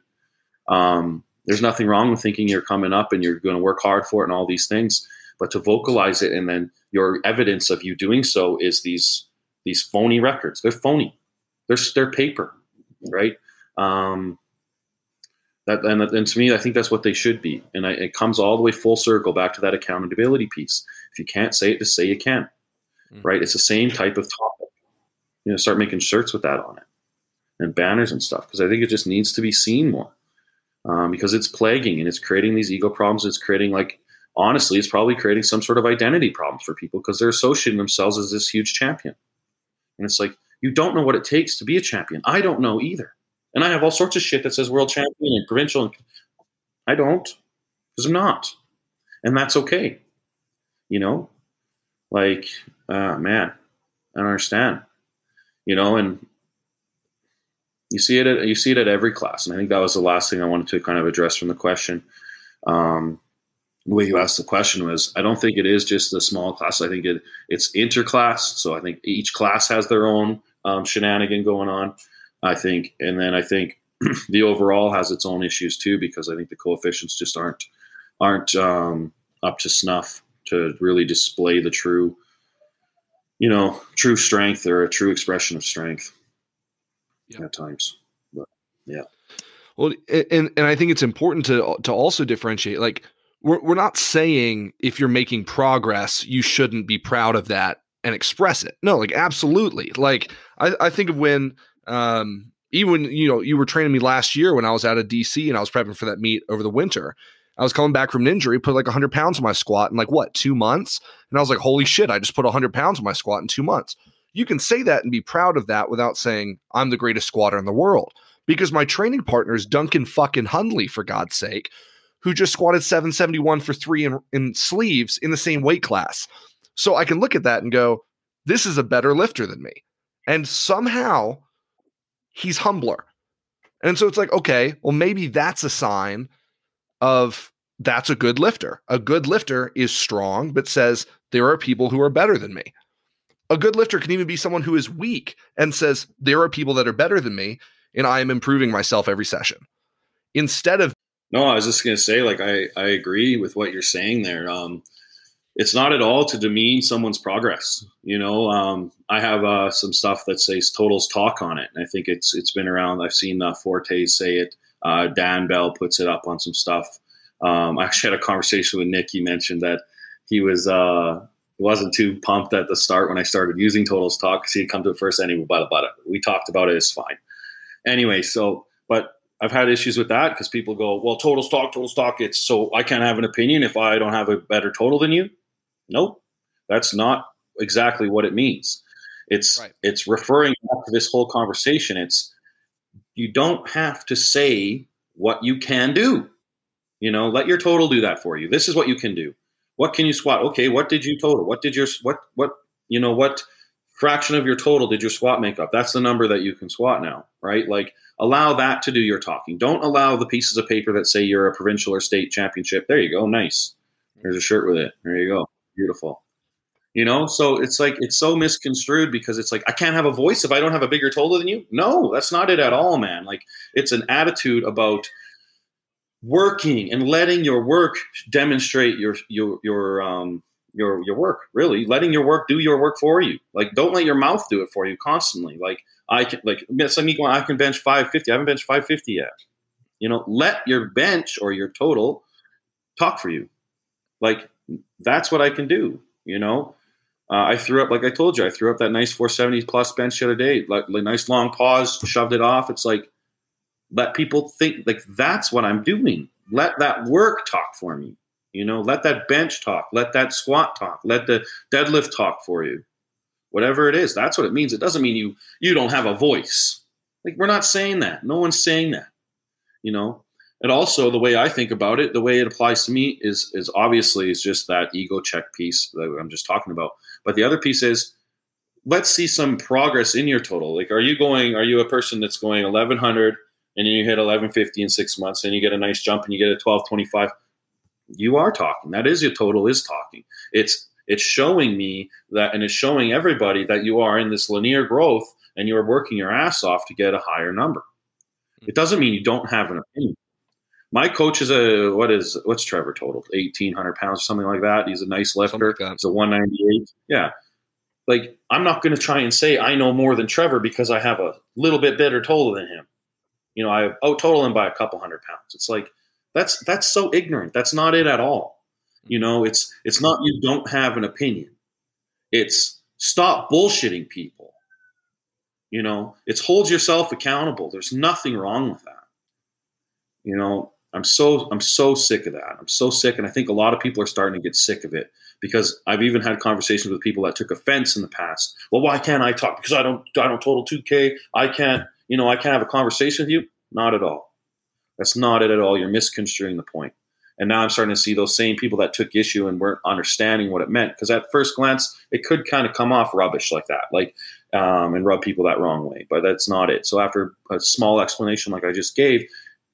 um, there's nothing wrong with thinking you're coming up and you're going to work hard for it and all these things but to vocalize it and then your evidence of you doing so is these these phony records. They're phony. They're they're paper, right? Um, that and, and to me, I think that's what they should be. And I, it comes all the way full circle back to that accountability piece. If you can't say it, just say you can, mm-hmm. right? It's the same type of topic. You know, start making shirts with that on it and banners and stuff because I think it just needs to be seen more um, because it's plaguing and it's creating these ego problems. It's creating like honestly, it's probably creating some sort of identity problems for people because they're associating themselves as this huge champion. And it's like, you don't know what it takes to be a champion. I don't know either. And I have all sorts of shit that says world champion and provincial. And I don't because I'm not. And that's okay. You know, like, uh, man, I don't understand. You know, and you see it at, you see it at every class. And I think that was the last thing I wanted to kind of address from the question. Um, the way you asked the question was I don't think it is just the small class. I think it it's interclass. So I think each class has their own um, shenanigan going on. I think, and then I think [CLEARS THROAT] the overall has its own issues too because I think the coefficients just aren't aren't um, up to snuff to really display the true, you know, true strength or a true expression of strength yep. at times. But yeah. Well, and and I think it's important to to also differentiate like we're, we're not saying if you're making progress, you shouldn't be proud of that and express it. No, like absolutely. Like I, I think of when um even you know you were training me last year when I was out of DC and I was prepping for that meet over the winter. I was coming back from an injury, put like 100 pounds on my squat in like what two months, and I was like, holy shit, I just put 100 pounds on my squat in two months. You can say that and be proud of that without saying I'm the greatest squatter in the world because my training partner is Duncan fucking Hundley for God's sake, who just squatted 771 for three in, in sleeves in the same weight class. So I can look at that and go, this is a better lifter than me. And somehow he's humbler. And so it's like, okay, well, maybe that's a sign of that's a good lifter. A good lifter is strong, but says there are people who are better than me. A good lifter can even be someone who is weak and says there are people that are better than me, and I am improving myself every session. Instead of no, I was just gonna say, like I I agree with what you're saying there. Um, it's not at all to demean someone's progress. You know, um, I have uh, some stuff that says totals talk on it, and I think it's it's been around. I've seen uh, Fortes say it. Uh, Dan Bell puts it up on some stuff. Um, I actually had a conversation with Nick. He mentioned that he was uh, wasn't too pumped at the start when I started using totals talk because he had come to it first anyway. But but we talked about it. It's fine. Anyway, so but I've had issues with that because people go, well, totals talk, total talk. It's so I can't have an opinion if I don't have a better total than you. Nope, that's not exactly what it means. It's right. it's referring to this whole conversation. It's you don't have to say what you can do. You know, let your total do that for you. This is what you can do. What can you squat? Okay, what did you total? What did your what what you know what fraction of your total did your squat make up? That's the number that you can squat now, right? Like allow that to do your talking. Don't allow the pieces of paper that say you're a provincial or state championship. There you go. Nice. There's a shirt with it. There you go beautiful you know? So it's like it's so misconstrued because it's like i can't have a voice if i don't have a bigger total than you? No that's not it at all man. Like it's an attitude about working and letting your work demonstrate your your your um your your work really. Letting your work do your work for you. Like don't let your mouth do it for you constantly. Like i can like some people i can bench 550 i haven't benched 550 yet. You know let your bench or your total talk for you. Like that's what I can do. You know, uh, I threw up like I told you. I threw up that nice 470 plus bench the other day. Like, like nice long pause, shoved it off. It's like let people think like that's what I'm doing. Let that work talk for me. You know, let that bench talk. Let that squat talk. Let the deadlift talk for you. Whatever it is, that's what it means. It doesn't mean you you don't have a voice. Like we're not saying that. No one's saying that. You know, and also the way I think about it, the way it applies to me is is obviously is just that ego check piece that I'm just talking about. But the other piece is let's see some progress in your total. Like, are you going? Are you a person that's going 1100 and then you hit 1150 in six months and you get a nice jump and you get a 1225? You are talking. That is your total is talking. It's it's showing me that and it's showing everybody that you are in this linear growth and you're working your ass off to get a higher number. It doesn't mean you don't have an opinion. My coach is a what is what's Trevor total? Eighteen hundred pounds, or something like that. He's a nice lifter. Like He's a one ninety eight. Yeah. Like I'm not going to try and say I know more than Trevor because I have a little bit better total than him. You know, I out total him by a couple hundred pounds. It's like that's that's so ignorant. That's not it at all. You know, it's it's not you don't have an opinion. It's stop bullshitting people. You know, it's hold yourself accountable. There's nothing wrong with that. You know, I'm so I'm so sick of that. I'm so sick, and I think a lot of people are starting to get sick of it because I've even had conversations with people that took offense in the past. Well, why can't I talk? Because I don't I don't total 2K. I can't you know I can't have a conversation with you. Not at all. That's not it at all. You're misconstruing the point. And now I'm starting to see those same people that took issue and weren't understanding what it meant. Because at first glance, it could kind of come off rubbish like that, like um, and rub people that wrong way. But that's not it. So after a small explanation like I just gave,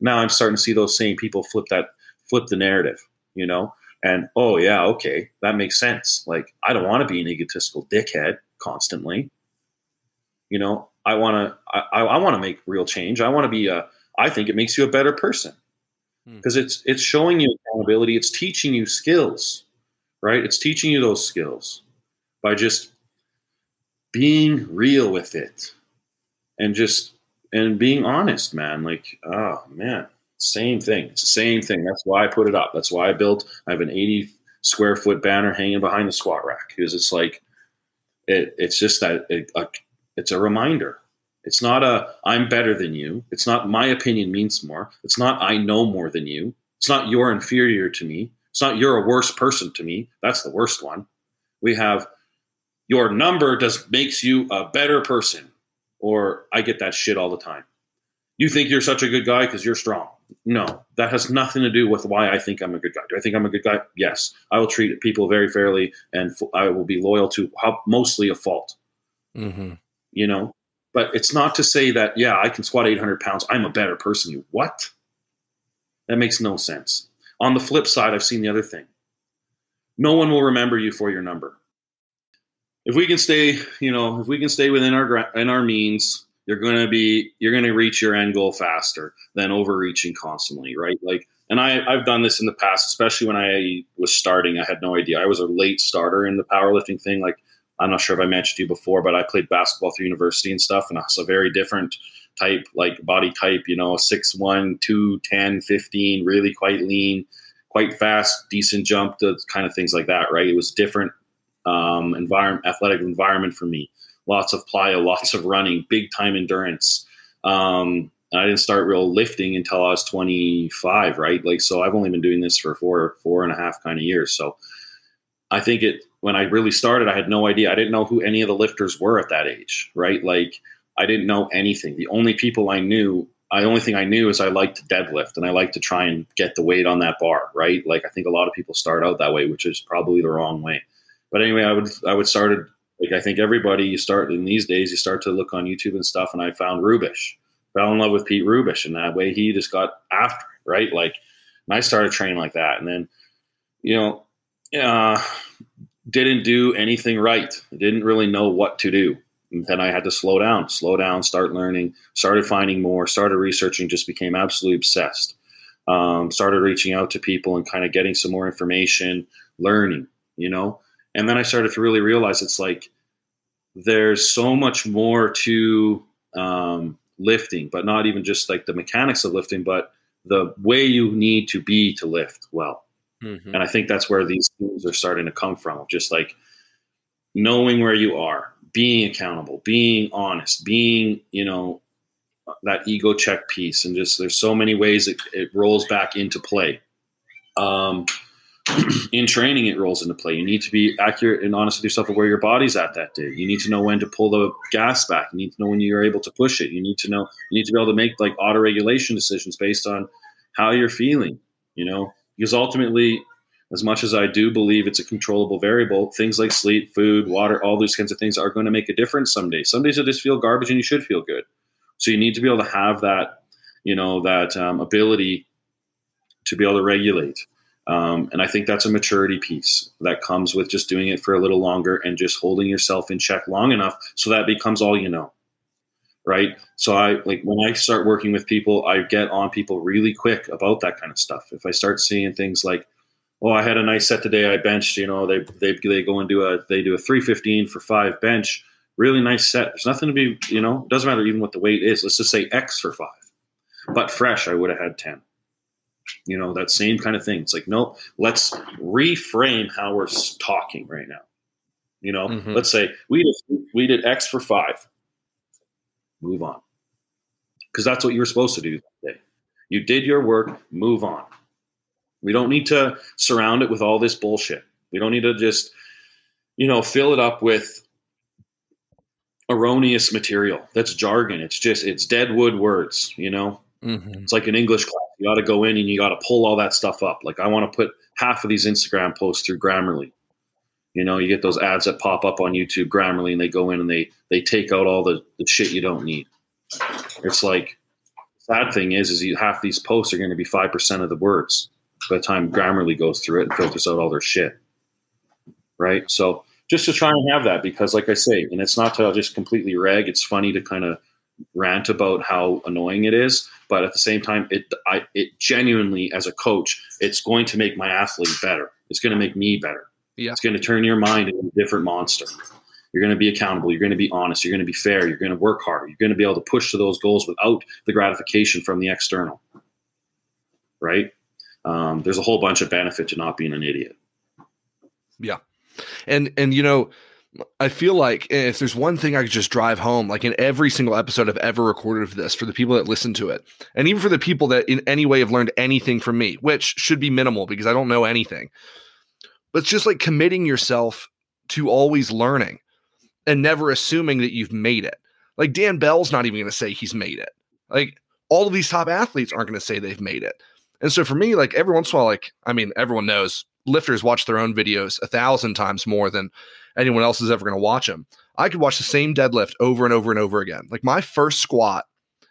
now I'm starting to see those same people flip that flip the narrative, you know, and oh yeah, okay, that makes sense. Like I don't want to be an egotistical dickhead constantly. You know, I want to I, I want to make real change. I want to be a I think it makes you a better person because hmm. it's it's showing you accountability. It's teaching you skills, right? It's teaching you those skills by just being real with it and just and being honest, man. Like, oh man, Same thing. It's the same thing. That's why I put it up. That's why I built. I have an 80 square foot banner hanging behind the squat rack because it's like, it. It's just that it, a, it's a reminder. It's not a I'm better than you. It's not my opinion means more. It's not I know more than you. It's not you're inferior to me. It's not you're a worse person to me. That's the worst one. We have your number just makes you a better person. Or I get that shit all the time. You think you're such a good guy because you're strong. No, that has nothing to do with why I think I'm a good guy. Do I think I'm a good guy? Yes. I will treat people very fairly and I will be loyal to how, mostly a fault. Mm-hmm. You know, but it's not to say that, yeah, I can squat 800 pounds. I'm a better person. You what? That makes no sense. On the flip side, I've seen the other thing. No one will remember you for your number. If we can stay, you know, if we can stay within our in our means, you're going to be you're going to reach your end goal faster than overreaching constantly, right? Like and I, I've done this in the past, especially when I was starting. I had no idea. I was a late starter in the powerlifting thing. Like I'm not sure if I mentioned to you before, but I played basketball through university and stuff, and I was a very different type, like body type, you know, 6'1, 2, 10, 15, really quite lean, quite fast, decent jump, the kind of things like that, right? It was different um, environment, athletic environment for me. Lots of plyo, [LAUGHS] lots of running, big time endurance. Um, I didn't start real lifting until I was 25, right? Like, so I've only been doing this for four, four and a half kind of years. So I think it, when I really started, I had no idea. I didn't know who any of the lifters were at that age, right? Like, I didn't know anything. The only people I knew, the only thing I knew is I liked to deadlift and I like to try and get the weight on that bar, right? Like I think a lot of people start out that way, which is probably the wrong way. But anyway, I would I would start like I think everybody you start in these days you start to look on YouTube and stuff, and I found Rubish, fell in love with Pete Rubish, and that way he just got after it, right? Like, and I started training like that, and then you know, uh, didn't do anything right. Didn't really know what to do. And then I had to slow down, slow down, start learning, started finding more, started researching, just became absolutely obsessed. Um, started reaching out to people and kind of getting some more information, learning, you know. And then I started to really realize it's like there's so much more to um, lifting, but not even just like the mechanics of lifting, but the way you need to be to lift well. Mm-hmm. And I think that's where these things are starting to come from, just like knowing where you are, being accountable, being honest, being, you know, that ego check piece. And just there's so many ways it, it rolls back into play. Um, [CLEARS THROAT] in training, it rolls into play. You need to be accurate and honest with yourself of where your body's at that day. You need to know when to pull the gas back. You need to know when you're able to push it. You need to know, you need to be able to make like auto regulation decisions based on how you're feeling, you know, because ultimately as much as I do believe it's a controllable variable, things like sleep, food, water, all those kinds of things are going to make a difference some days. Some days you just feel garbage and you should feel good. So you need to be able to have that, you know, that um, ability to be able to regulate. Um, and I think that's a maturity piece that comes with just doing it for a little longer and just holding yourself in check long enough so that becomes all you know. Right. So I like when I start working with people, I get on people really quick about that kind of stuff. If I start seeing things like, oh, I had a nice set today. I benched, you know, they they they go and do a they do a three fifteen for five bench. Really nice set. There's nothing to be, you know, doesn't matter even what the weight is. Let's just say X for five. But fresh, I would have had ten. You know, that same kind of thing. It's like, no, let's reframe how we're talking right now. You know, mm-hmm. let's say we did, we did X for five. Move on. Because that's what you were supposed to do that day. You did your work, move on. We don't need to surround it with all this bullshit. We don't need to just, you know, fill it up with erroneous material. That's jargon. It's just it's dead wood words. You know, mm-hmm. it's like an English class. You got to go in and you got to pull all that stuff up. Like I want to put half of these Instagram posts through Grammarly. You know, you get those ads that pop up on YouTube, Grammarly, and they go in and they they take out all the, the shit you don't need. It's like sad thing is, is you half these posts are going to be five percent of the words by the time Grammarly goes through it and filters out all their shit. Right. So just to try and have that because, like I say, and it's not to just completely rag. It's funny to kind of rant about how annoying it is, but at the same time, it I it genuinely as a coach, it's going to make my athlete better. It's going to make me better. Yeah. It's going to turn your mind into a different monster. You're going to be accountable. You're going to be honest. You're going to be fair. You're going to work hard. You're going to be able to push to those goals without the gratification from the external right? Um, there's a whole bunch of benefit to not being an idiot. Yeah. And and you know, I feel like if there's one thing I could just drive home, like in every single episode I've ever recorded of this, for the people that listen to it, and even for the people that in any way have learned anything from me, which should be minimal because I don't know anything, but it's just like committing yourself to always learning and never assuming that you've made it. Like Dan Bell's not even going to say he's made it. Like all of these top athletes aren't going to say they've made it. And so for me, like every once in a while, like, I mean, everyone knows lifters watch their own videos a thousand times more than anyone else is ever going to watch them. I could watch the same deadlift over and over and over again. Like my first squat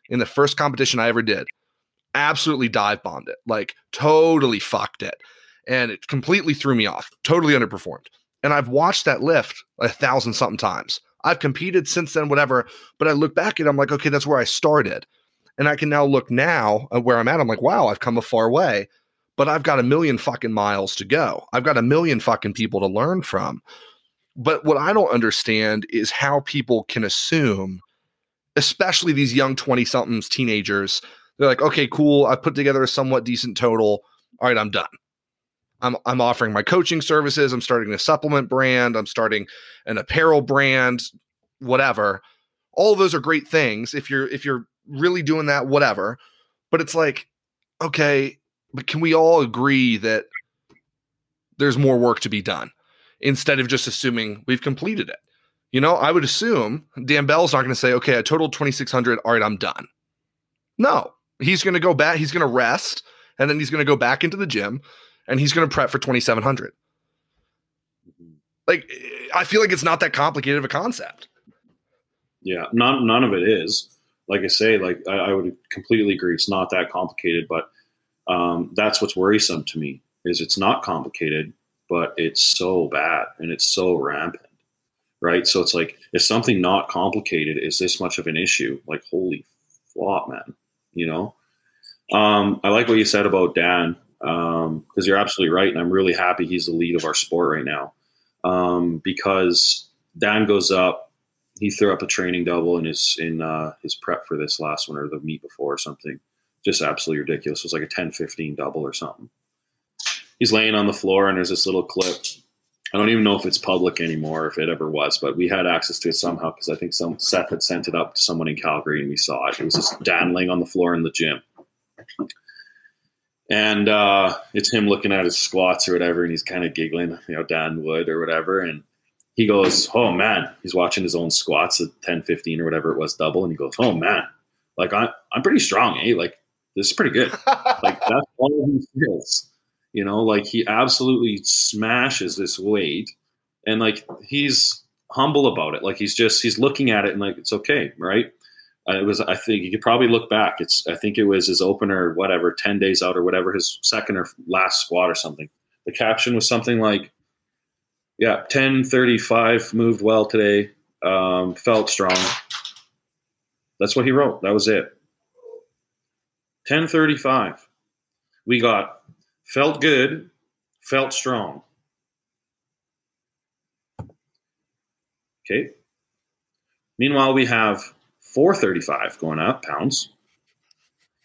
in the first competition I ever did, absolutely dive bombed it, like totally fucked it. And it completely threw me off, totally underperformed. And I've watched that lift a thousand something times. I've competed since then, whatever. But I look back it, I'm like, okay, that's where I started. And I can now look now at where I'm at. I'm like, wow, I've come a far way, but I've got a million fucking miles to go. I've got a million fucking people to learn from. But what I don't understand is how people can assume, especially these young 20 somethings, teenagers, they're like, okay, cool. I've put together a somewhat decent total. All right, I'm done. I'm, I'm offering my coaching services. I'm starting a supplement brand. I'm starting an apparel brand, whatever. All those are great things. If you're if you're really doing that, whatever. But it's like, okay, but can we all agree that there's more work to be done instead of just assuming we've completed it? You know, I would assume Dan Bell's not going to say, okay, I totaled 2,600. All right, I'm done. No, he's going to go back. He's going to rest and then he's going to go back into the gym and he's going to prep for 2,700. Mm-hmm. Like, I feel like it's not that complicated of a concept. Yeah, none, none of it is like I say, like I, I, would completely agree. It's not that complicated, but um, that's what's worrisome to me is it's not complicated, but it's so bad and it's so rampant, right? So it's like if something not complicated is this much of an issue, like holy flop, man, you know. Um, I like what you said about Dan because um, you're absolutely right, and I'm really happy he's the lead of our sport right now um, because Dan goes up he threw up a training double in his in uh, his prep for this last one or the meet before or something. Just absolutely ridiculous. It was like a 10-15 double or something. He's laying on the floor and there's this little clip. I don't even know if it's public anymore, if it ever was, but we had access to it somehow because I think some Seth had sent it up to someone in Calgary and we saw it. It was just Dan laying on the floor in the gym. And uh, it's him looking at his squats or whatever, and he's kind of giggling, you know, Dan would or whatever. And he goes, Oh man, he's watching his own squats at 10, 15 or whatever it was double. And he goes, Oh man, like I, I'm pretty strong, eh? Like this is pretty good. [LAUGHS] like that's all he feels. You know, like he absolutely smashes this weight and like he's humble about it. Like he's just, he's looking at it and like, it's okay. Right. Uh, it was, I think you could probably look back. It's, I think it was his opener, whatever, 10 days out or whatever, his second or last squat or something. The caption was something like, yeah, 1035 moved well today. Um, felt strong. That's what he wrote. That was it. 1035. We got felt good, felt strong. Okay. Meanwhile, we have 435 going up pounds.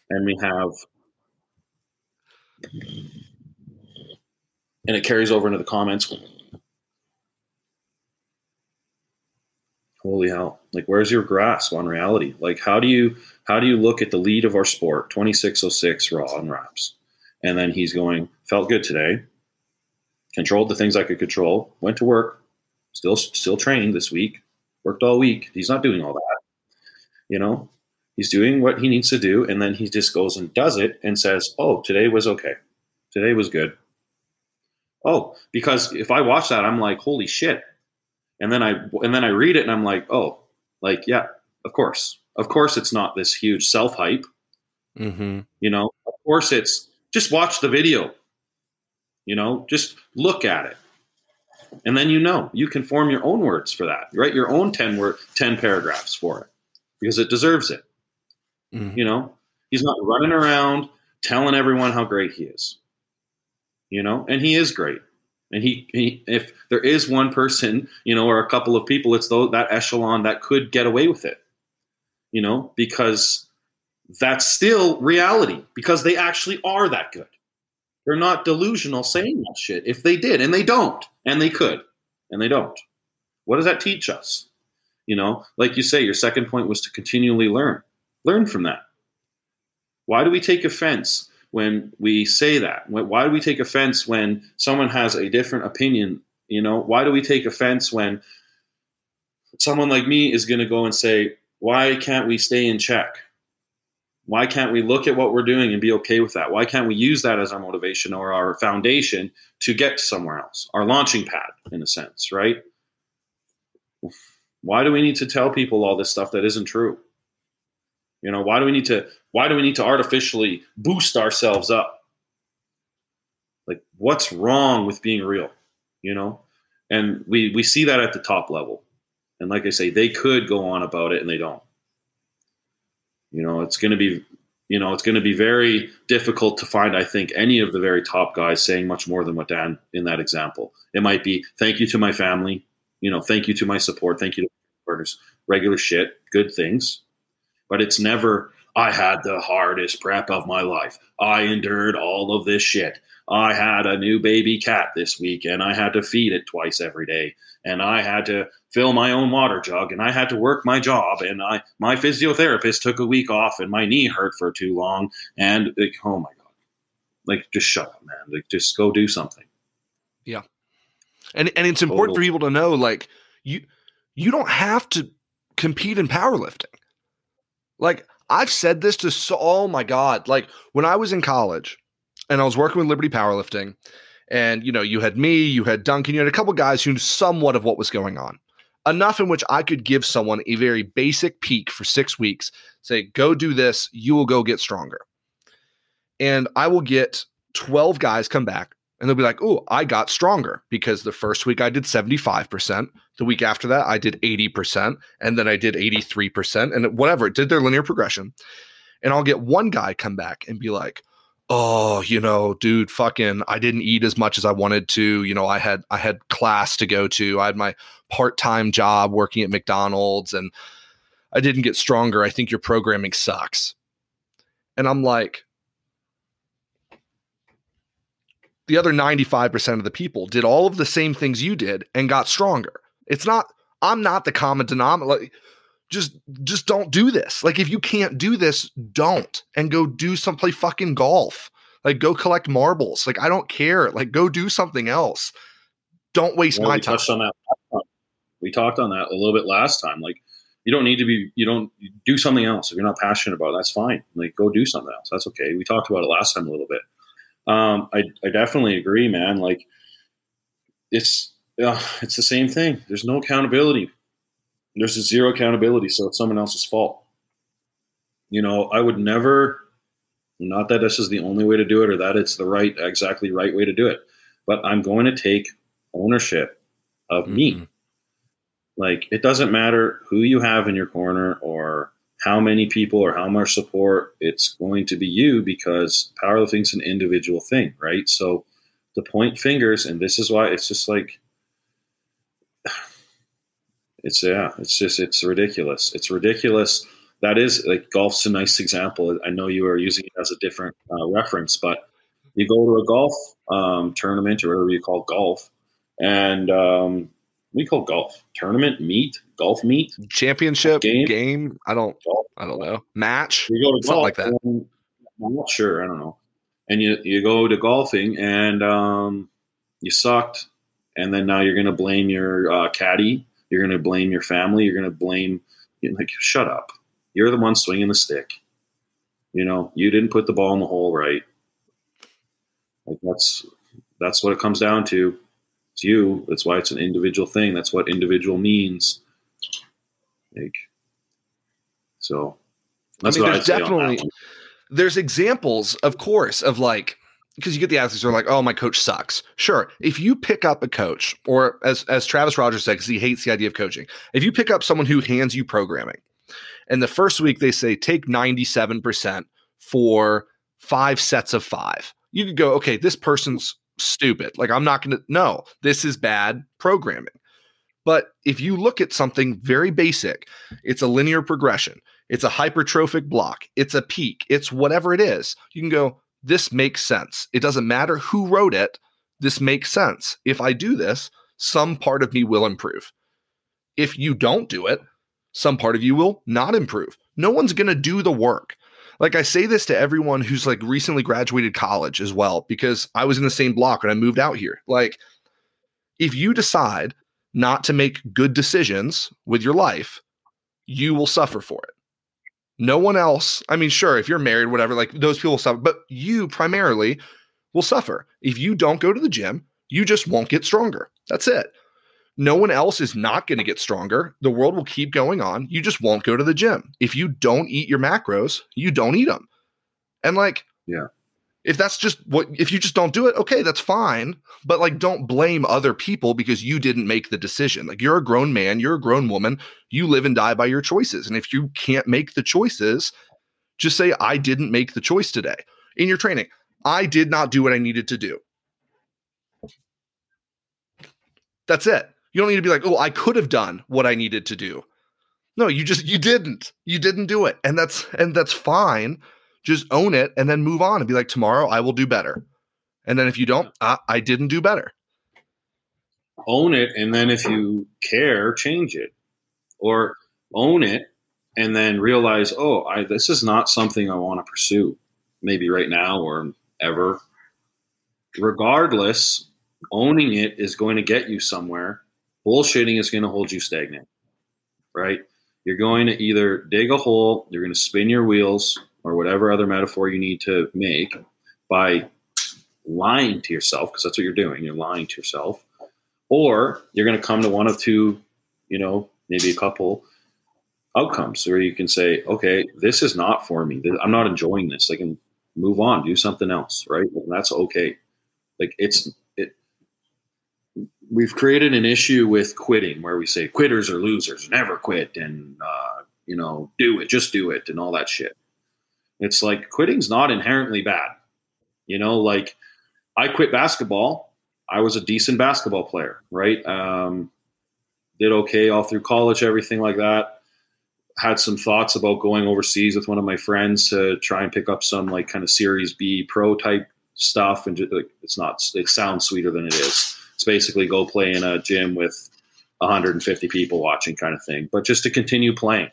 And we have, and it carries over into the comments holy hell. Like where's your grasp on reality? Like how do you how do you look at the lead of our sport 2606 raw and wraps? And then he's going felt good today. Controlled the things i could control. Went to work. Still still trained this week. Worked all week. He's not doing all that. You know? He's doing what he needs to do and then he just goes and does it and says oh today was okay. Today was good. Oh because if i watch that i'm like holy shit and then I and then I read it and I'm like, oh, like yeah, of course, of course, it's not this huge self hype. Mm-hmm. You know, of course, it's just watch the video. You know, just look at it, and then you know you can form your own words for that. Write your own ten word, ten paragraphs for it because it deserves it. Mm-hmm. You know, he's not running around telling everyone how great he is. You know, and he is great. And he, he, if there is one person, you know, or a couple of people, it's that echelon that could get away with it, you know, because that's still reality because they actually are that good. They're not delusional saying that shit. If they did, and they don't, and they could, and they don't. What does that teach us? You know, like you say, your second point was to continually learn. Learn from that. Why do we take offense when we say that? Why do we take offense when someone has a different opinion? You know, why do we take offense when someone like me is going to go and say, why can't we stay in check? Why can't we look at what we're doing and be okay with that? Why can't we use that as our motivation or our foundation to get somewhere else? Our launching pad, in a sense, right? Why do we need to tell people all this stuff that isn't true? You know, why do we need to why do we need to artificially boost ourselves up? Like what's wrong with being real? You know? And we we see that at the top level. And like I say, they could go on about it and they don't. You know, it's going to be, you know, it's going to be very difficult to find, I think, any of the very top guys saying much more than what Dan in that example. It might be, thank you to my family, you know, thank you to my support, thank you to partners, regular shit, good things. But it's never, I had the hardest prep of my life. I endured all of this shit. I had a new baby cat this week and I had to feed it twice every day and I had to fill my own water jug and I had to work my job and I my physiotherapist took a week off and my knee hurt for too long and like, oh my god. Like just shut up, man. Like just go do something. Yeah. And and it's important for people to know like you you don't have to compete in powerlifting. Like I've said this to so oh my god, like when I was in college, and I was working with Liberty Powerlifting. And you know, you had me, you had Duncan, you had a couple guys who knew somewhat of what was going on. Enough in which I could give someone a very basic peak for six weeks, say, go do this, you will go get stronger. And I will get 12 guys come back and they'll be like, oh, I got stronger because the first week I did 75%. The week after that, I did 80%. And then I did 83%. And whatever, it did their linear progression. And I'll get one guy come back and be like, oh you know dude fucking i didn't eat as much as i wanted to you know i had i had class to go to i had my part-time job working at mcdonald's and i didn't get stronger i think your programming sucks and i'm like the other 95% of the people did all of the same things you did and got stronger it's not i'm not the common denominator like, just just don't do this. Like if you can't do this, don't and go do some play fucking golf. Like go collect marbles. Like I don't care. Like go do something else. Don't waste well, my we time. Touched on that. We talked on that a little bit last time. Like you don't need to be. You don't do something else if you're not passionate about. it, That's fine. Like go do something else. That's okay. We talked about it last time a little bit. Um, I I definitely agree, man. Like it's uh, it's the same thing. There's no accountability there's a zero accountability, so it's someone else's fault. You know, I would never, not that this is the only way to do it or that it's the right, exactly right way to do it, but I'm going to take ownership of mm-hmm. me. Like, it doesn't matter who you have in your corner or how many people or how much support, it's going to be you because powerlifting's an individual thing, right? So, to point fingers, and this is why it's just like, [SIGHS] it's yeah, it's just it's ridiculous. It's ridiculous. That is like golf's a nice example. I know you are using it as a different uh, reference, but you go to a golf um, tournament or whatever you call golf, and um, we call golf tournament meet, golf meet, championship game. game I don't, golf. I don't know, match. You go to something like that. I'm not sure. I don't know. And you you go to golfing and um, you sucked, and then now you're going to blame your uh, caddy you're going to blame your family. You're going to blame, you know, like, shut up. You're the one swinging the stick. You know, you didn't put the ball in the hole right. Like that's that's what it comes down to. It's you. That's why it's an individual thing. That's what individual means. Like, so that's what I mean, there's definitely there's examples, of course, of like because you get the athletes who are like, "Oh, my coach sucks." Sure, if you pick up a coach, or as as Travis Rogers said, because he hates the idea of coaching, if you pick up someone who hands you programming, and the first week they say take ninety seven percent for five sets of five, you could go, "Okay, this person's stupid. Like I'm not going to. No, this is bad programming." But if you look at something very basic, it's a linear progression. it's a hypertrophic block, it's a peak, it's whatever it is. You can go, this makes sense. It doesn't matter who wrote it, this makes sense. If I do this, some part of me will improve. If you don't do it, some part of you will not improve. No one's going to do the work. Like I say this to everyone who's like recently graduated college as well, because I was in the same block when I moved out here. Like, if you decide not to make good decisions with your life, you will suffer for it. No one else, I mean, sure, if you're married, whatever, like those people will suffer, but you primarily will suffer. If you don't go to the gym, you just won't get stronger. That's it. No one else is not going to get stronger. The world will keep going on. You just won't go to the gym. If you don't eat your macros, you don't eat them. And like, yeah. If that's just what if you just don't do it, okay, that's fine. But like don't blame other people because you didn't make the decision. Like you're a grown man, you're a grown woman, you live and die by your choices. And if you can't make the choices, just say I didn't make the choice today. In your training, I did not do what I needed to do. That's it. You don't need to be like, oh, I could have done what I needed to do. No, you just you didn't. You didn't do it. And that's and that's fine. Just own it and then move on and be like, tomorrow I will do better. And then if you don't, I, I didn't do better. Own it, and then if you care, change it, or own it and then realize, oh, I this is not something I want to pursue. Maybe right now or ever. Regardless, owning it is going to get you somewhere. Bullshitting is going to hold you stagnant, right? You're going to either dig a hole, you're going to spin your wheels, or whatever other metaphor you need to make by lying to yourself, because that's what you're doing. You're lying to yourself. Or you're going to come to one of two, you know, maybe a couple outcomes where you can say, okay, this is not for me. I'm not enjoying this. I can move on, do something else, right? And that's okay. Like it's it. We've created an issue with quitting where we say quitters are losers, never quit, and uh, you know, do it, just do it, and all that shit. It's like quitting's not inherently bad. You know, like I quit basketball. I was a decent basketball player, right? Um, did okay all through college, everything like that had some thoughts about going overseas with one of my friends to try and pick up some like kind of Series B pro type stuff, and just, like, it's not. It sounds sweeter than it is. It's basically go play in a gym with 150 people watching, kind of thing. But just to continue playing.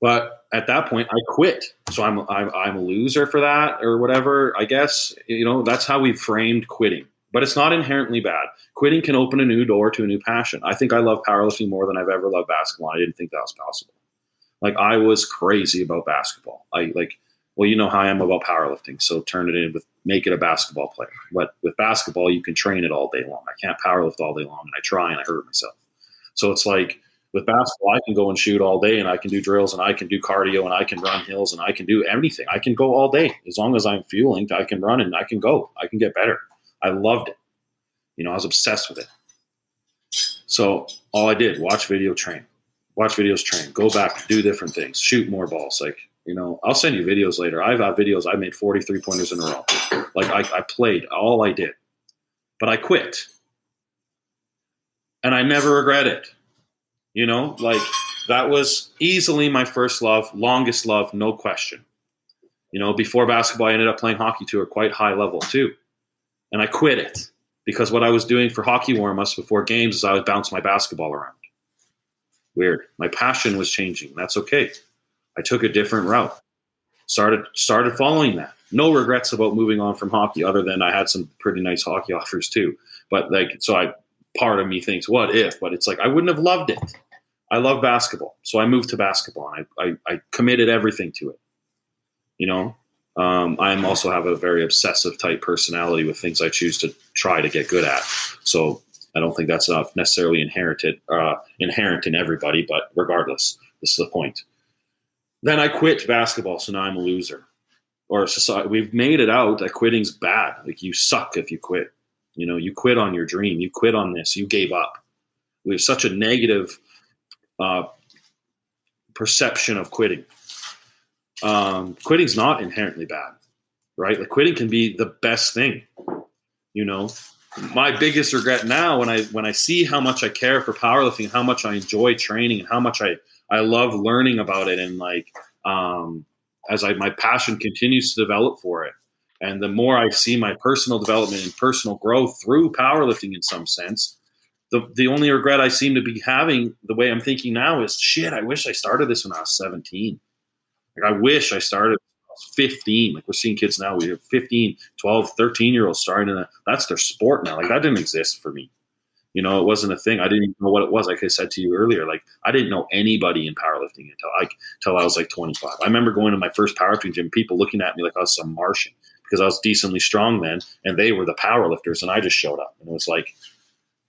But at that point, I quit. So I'm, I'm I'm a loser for that or whatever. I guess you know that's how we framed quitting but it's not inherently bad. Quitting can open a new door to a new passion. I think I love powerlifting more than I've ever loved basketball. I didn't think that was possible. Like I was crazy about basketball. I like, well, you know how I am about powerlifting. So turn it in with make it a basketball player. But with basketball, you can train it all day long. I can't powerlift all day long, and I try and I hurt myself. So it's like with basketball, I can go and shoot all day, and I can do drills, and I can do cardio, and I can run hills, and I can do anything. I can go all day as long as I'm fueling. I can run and I can go. I can get better. I loved it. You know, I was obsessed with it. So all I did, watch video, train, watch videos, train, go back, do different things, shoot more balls. Like, you know, I'll send you videos later. I've got videos. I made 43 pointers in a row. Like I, I played all I did, but I quit. And I never regret it. You know, like that was easily my first love, longest love, no question. You know, before basketball, I ended up playing hockey to a quite high level too and I quit it because what I was doing for hockey warm-ups before games is I would bounce my basketball around. Weird. My passion was changing. That's okay. I took a different route. Started started following that. No regrets about moving on from hockey, other than I had some pretty nice hockey [LAUGHS] offers too. But like, so I part of me thinks, what if? But it's like I wouldn't have loved it. I love basketball, so I moved to basketball and I, I, I committed everything to it. You know, um, I am also have a very obsessive type personality with things I choose to try to get good at. So I don't think that's necessarily inherited uh, inherent in everybody, but regardless, this is the point. Then I quit basketball, so now I'm a loser. Or society, we've made it out that quitting's bad. Like you suck if you quit. You know, you quit on your dream. You quit on this. You gave up. We have such a negative uh, perception of quitting um, quitting's not inherently bad, right? Like quitting can be the best thing. You know, my biggest regret now when I when I see how much I care for powerlifting, how much I enjoy training, and how much I I love learning about it and like um, as I my passion continues to develop for it. And the more I see my personal development and personal growth through powerlifting in some sense, the, the only regret I seem to be having the way I'm thinking now is shit, I wish I started this when I was 17. Like I wish I started 15. Like we're seeing kids now, we have 15, 12, 13 year olds starting to, that's their sport now. Like that didn't exist for me. You know, it wasn't a thing. I didn't even know what it was. Like I said to you earlier, like I didn't know anybody in powerlifting until I until I was like 25. I remember going to my first powerlifting gym, people looking at me like I was some Martian because I was decently strong then, and they were the powerlifters, and I just showed up, and it was like,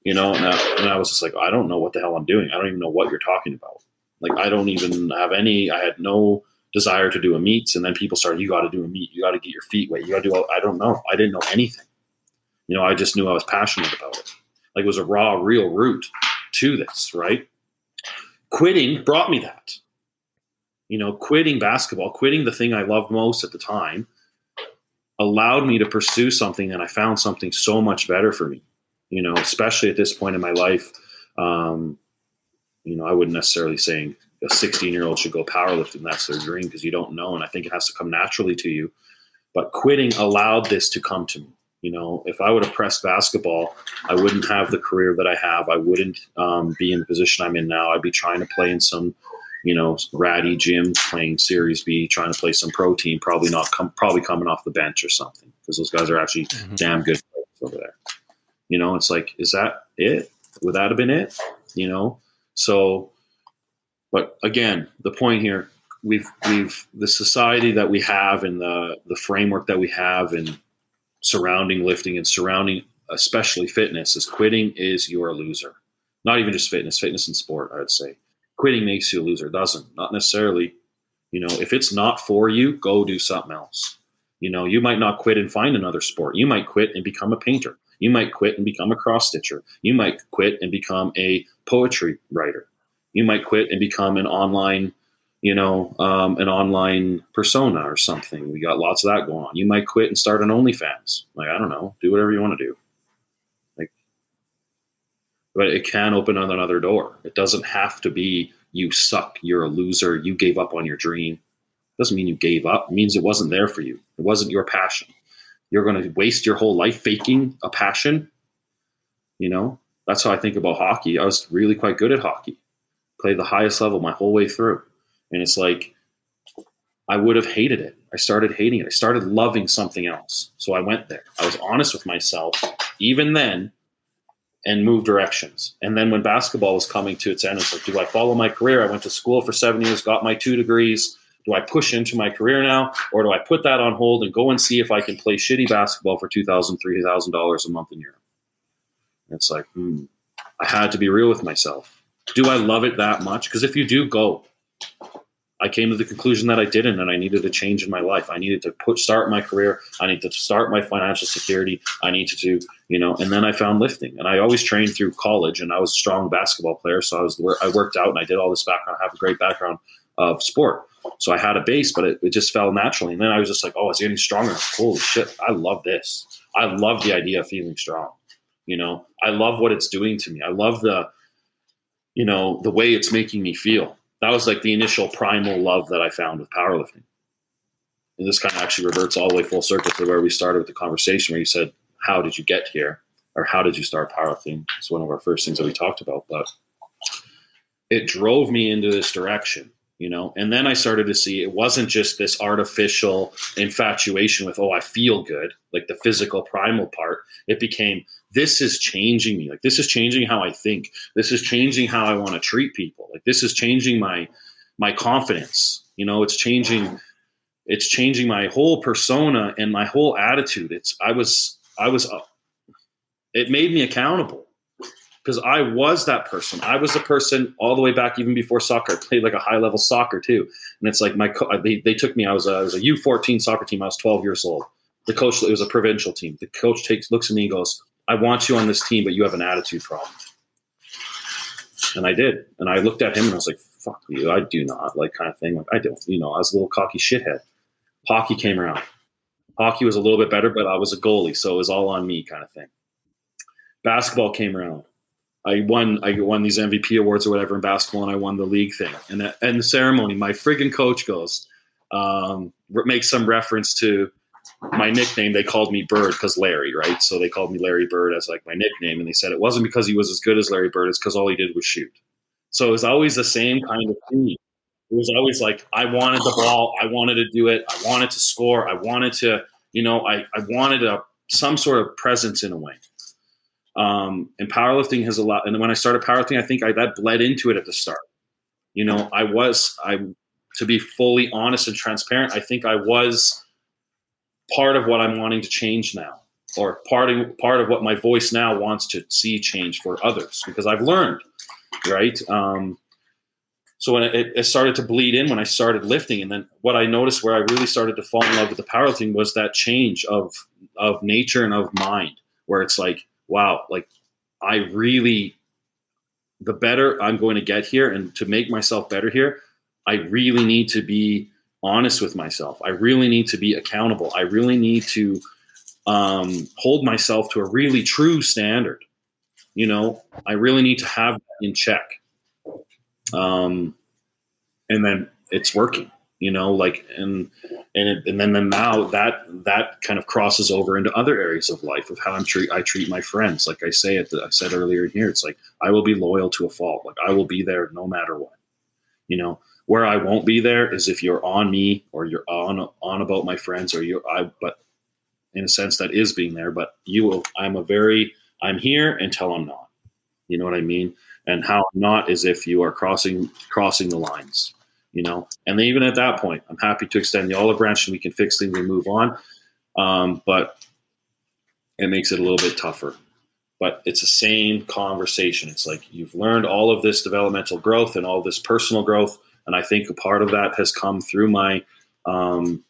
you know, and I, and I was just like, I don't know what the hell I'm doing. I don't even know what you're talking about. Like I don't even have any. I had no desire to do a meets, and then people started, you got to do a meet, you got to get your feet wet, you got to do. I don't know. I didn't know anything. You know, I just knew I was passionate about it. Like it was a raw, real route to this, right? Quitting brought me that. You know, quitting basketball, quitting the thing I loved most at the time, allowed me to pursue something, and I found something so much better for me. You know, especially at this point in my life. Um, you know, I wouldn't necessarily saying a 16 year old should go powerlifting. That's their dream because you don't know. And I think it has to come naturally to you. But quitting allowed this to come to me. You know, if I would have pressed basketball, I wouldn't have the career that I have. I wouldn't um, be in the position I'm in now. I'd be trying to play in some, you know, ratty gyms, playing Series B, trying to play some pro team, probably not come, probably coming off the bench or something because those guys are actually mm-hmm. damn good over there. You know, it's like, is that it? Would that have been it? You know, so but again, the point here, we've we've the society that we have and the the framework that we have and surrounding lifting and surrounding especially fitness is quitting is you're a loser. Not even just fitness, fitness and sport, I would say. Quitting makes you a loser. doesn't. Not necessarily. You know, if it's not for you, go do something else. You know, you might not quit and find another sport. You might quit and become a painter. You might quit and become a cross stitcher. You might quit and become a poetry writer you might quit and become an online you know um, an online persona or something. We got lots of that going on. You might quit and start an onlyfans. Like i don't know. Do whatever you want to do. Like but it can open another door. It doesn't have to be you suck. You're a loser. You gave up on your dream. It doesn't mean you gave up. It means it wasn't there for you. It wasn't your passion. You're going to waste your whole life faking a passion. You know? That's how i think about hockey. I was really quite good at hockey. Played the highest level my whole way through. And it's like, I would have hated it. I started hating it. I started loving something else. So I went there. I was honest with myself, even then, and moved directions. And then when basketball was coming to its end, it's like, do I follow my career? I went to school for seven years, got my two degrees. Do I push into my career now, or do I put that on hold and go and see if I can play shitty basketball for two thousand, three thousand dollars a month in Europe? It's like, hmm, I had to be real with myself do I love it that much? Because if you do, go. I came to the conclusion that I didn't, and I needed a change in my life. I needed to put start my career. I need to start my financial security. I need to do, you know. And then I found lifting, and I always trained through college, and I was a strong basketball player, so I was I worked out and I did all this background. I have a great background of sport, so I had a base, but it, it just fell naturally. And then I was just like, oh, it's getting stronger. Holy shit, I love this. I love the idea of feeling strong. You know, I love what it's doing to me. I love the you know, the way it's making me feel. That was like the initial primal love that I found with powerlifting. And this kind of actually reverts all the way full circle to where we started with the conversation where you said, How did you get here? Or how did you start powerlifting? It's one of our first things that we talked about. But it drove me into this direction you know? And then i started to see it wasn't just this artificial infatuation with oh i feel good like the physical primal part. It became this is changing me. Like this is changing how i think. This is changing how i want to treat people. Like this is changing my my confidence. You know it's changing it's changing my whole persona and my whole attitude. It's i was i was uh, it made me accountable because I was that person. I was the person all the way back even before soccer. I played like a high level soccer too, and it's like my co- they, they took me. I was a, I was a U fourteen soccer team. I was twelve years old. The coach it was a provincial team. The coach takes looks at me and goes, "I want you on this team, but you have an attitude problem." And I did, and I looked at him and I was like, "Fuck you, I do not." Like kind of thing. Like I don't, you know, I was a little cocky shithead. Hockey came around. Hockey was a little bit better, but I was a goalie, so it was all on me, kind of thing. Basketball came around I won I won these MVP awards or whatever in basketball, and I won the league thing. And at, and the ceremony, my friggin' coach goes, um, makes some reference to my nickname. They called me Bird because Larry, right? So they called me Larry Bird as like my nickname, and they said it wasn't because he was as good as Larry Bird; it's because all he did was shoot. So it was always the same kind of thing. It was always like I wanted the ball, I wanted to do it, I wanted to score, I wanted to, you know, I, I wanted a some sort of presence in a way. Um, and powerlifting has a lot. And when I started powerlifting, I think I, that bled into it at the start. You know, I was I to be fully honest and transparent. I think I was part of what I'm wanting to change now, or part of, part of what my voice now wants to see change for others because I've learned, right? Um, so when it, it, started to bleed in when I started lifting, and then what I noticed where I really started to fall in love with the powerlifting was that change of of nature and of mind, where it's like, wow, like I really, the better I'm going to get here, and to make myself better here, I really need to be honest with myself. I really need to be accountable. I really need to um, hold myself to a really true standard. You know, I really need to have that in check. Um, and then it's working, you know, like, and, and, it, and then, then now that, that kind of crosses over into other areas of life of how I'm treat, I treat my friends. Like I say it, I said earlier here, it's like, I will be loyal to a fault. Like I will be there no matter what, you know, where I won't be there is if you're on me or you're on on about my friends or you're I but in a sense that is being there, but you will I'm a very I'm here until I'm not. You know what I mean? And how I'm not is if you are crossing crossing the lines, you know. And even at that point, I'm happy to extend the olive branch and we can fix things and move on. Um, but it makes it a little bit tougher. But it's the same conversation. It's like you've learned all of this developmental growth and all this personal growth and I think a part of that has come through my, um,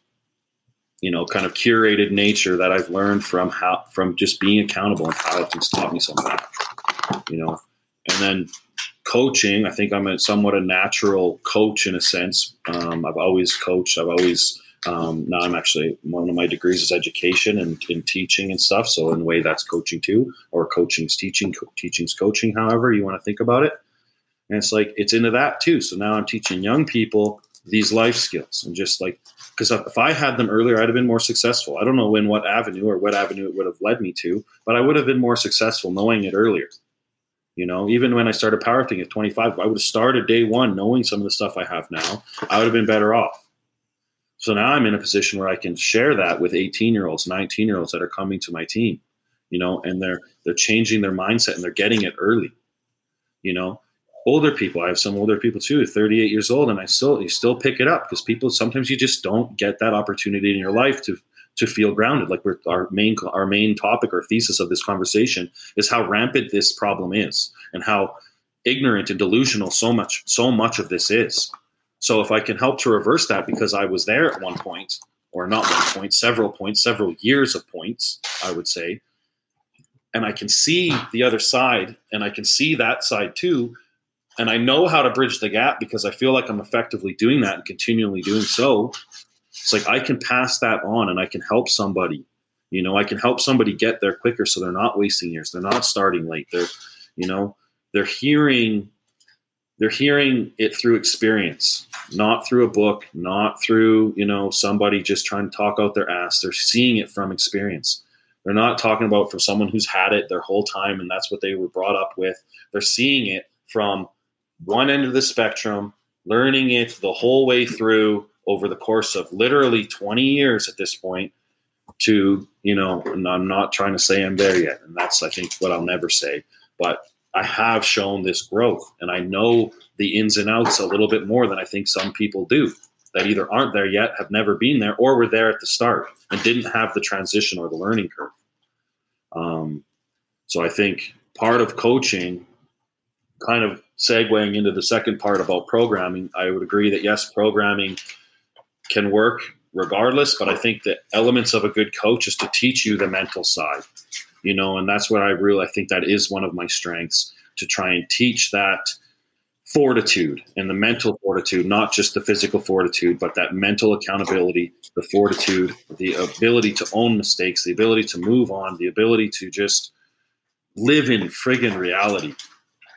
you know, kind of curated nature that I've learned from how from just being accountable and how it's taught me so much. You know, and then coaching. I think I'm a somewhat a natural coach in a sense. Um, I've always coached. I've always um, now I'm actually one of my degrees is education and in teaching and stuff. So in a way that's coaching too, or coaching's teaching, co- teaching's coaching. However you want to think about it. And it's like, it's into that too. So now I'm teaching young people these life skills and just like, because if I had them earlier, I'd have been more successful. I don't know in what avenue or what avenue it would have led me to, but I would have been more successful knowing it earlier. You know, even when I started powerlifting at 25, I would have started day one knowing some of the stuff I have now. I would have been better off. So now I'm in a position where I can share that with 18 year olds, 19 year olds that are coming to my team, you know, and they're they're changing their mindset and they're getting it early. You know, older people. I have some older people too, 38 years old, and I still you still pick it up because people sometimes you just don't get that opportunity in your life to to feel grounded. Like our main our main topic or thesis of this conversation is how rampant this problem is and how ignorant and delusional so much so much of this is. So if I can help to reverse that because I was there at one point or not one point, several points, several years of points, I would say, and I can see the other side and I can see that side too, and I know how to bridge the gap because I feel like I'm effectively doing that and continually doing so. It's like I can pass that on and I can help somebody. You know, I can help somebody get there quicker so they're not wasting years. They're not starting late. They're, you know, they're hearing they're hearing it through experience, not through a book, not through, you know, somebody just trying to talk out their ass. They're seeing it from experience. They're not talking about from someone who's had it their whole time and that's what they were brought up with. They're seeing it from one end of the spectrum, learning it the whole way through over the course of literally 20 years at this point to, you know, and I'm not trying to say I'm there yet. And that's, I think, what I'll never say. But I have shown this growth and I know the ins and outs a little bit more than I think some people do that either aren't there yet, have never been there, or were there at the start and didn't have the transition or the learning curve. Um, so I think part of coaching kind of segueing into the second part about programming, I would agree that yes, programming can work regardless, but I think the elements of a good coach is to teach you the mental side, you know, and that's what I really, I think that is one of my strengths to try and teach that fortitude and the mental fortitude, not just the physical fortitude, but that mental accountability, the fortitude, the ability to own mistakes, the ability to move on, the ability to just live in friggin' reality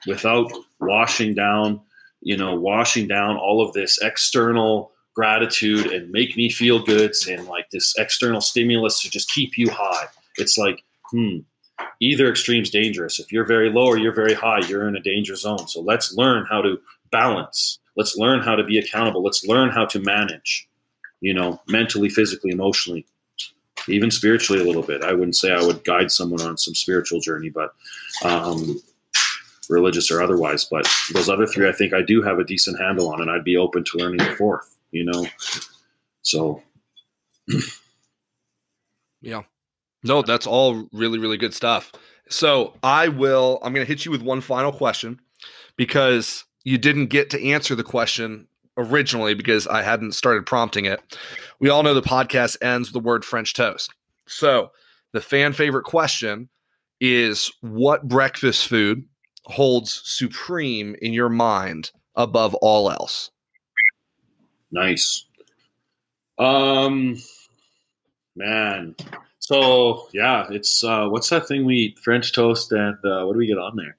without washing down, you know, washing down all of this external gratitude and make me feel goods and like this external stimulus to just keep you high. It's like, hmm, either extreme's dangerous. If you're very low or you're very high, you're in a danger zone. So let's learn how to balance. Let's learn how to be accountable. Let's learn how to manage, you know, mentally, physically, emotionally, even spiritually a little bit. I wouldn't say I would guide someone on some spiritual journey, but um, religious or otherwise. But those other three, I think I do have a decent handle on, and I'd be open to learning the fourth, you know. So, [CLEARS THROAT] yeah. No, that's all really, really good stuff. So I will, I'm to hit you with one final question because you didn't get to answer the question originally because I hadn't started prompting it. We all know the podcast ends with the word French toast. So the fan favorite question is what breakfast food holds supreme in your mind above all else? Nice. Um man. So yeah, it's uh what's that thing we eat? French toast and uh what do we get on there?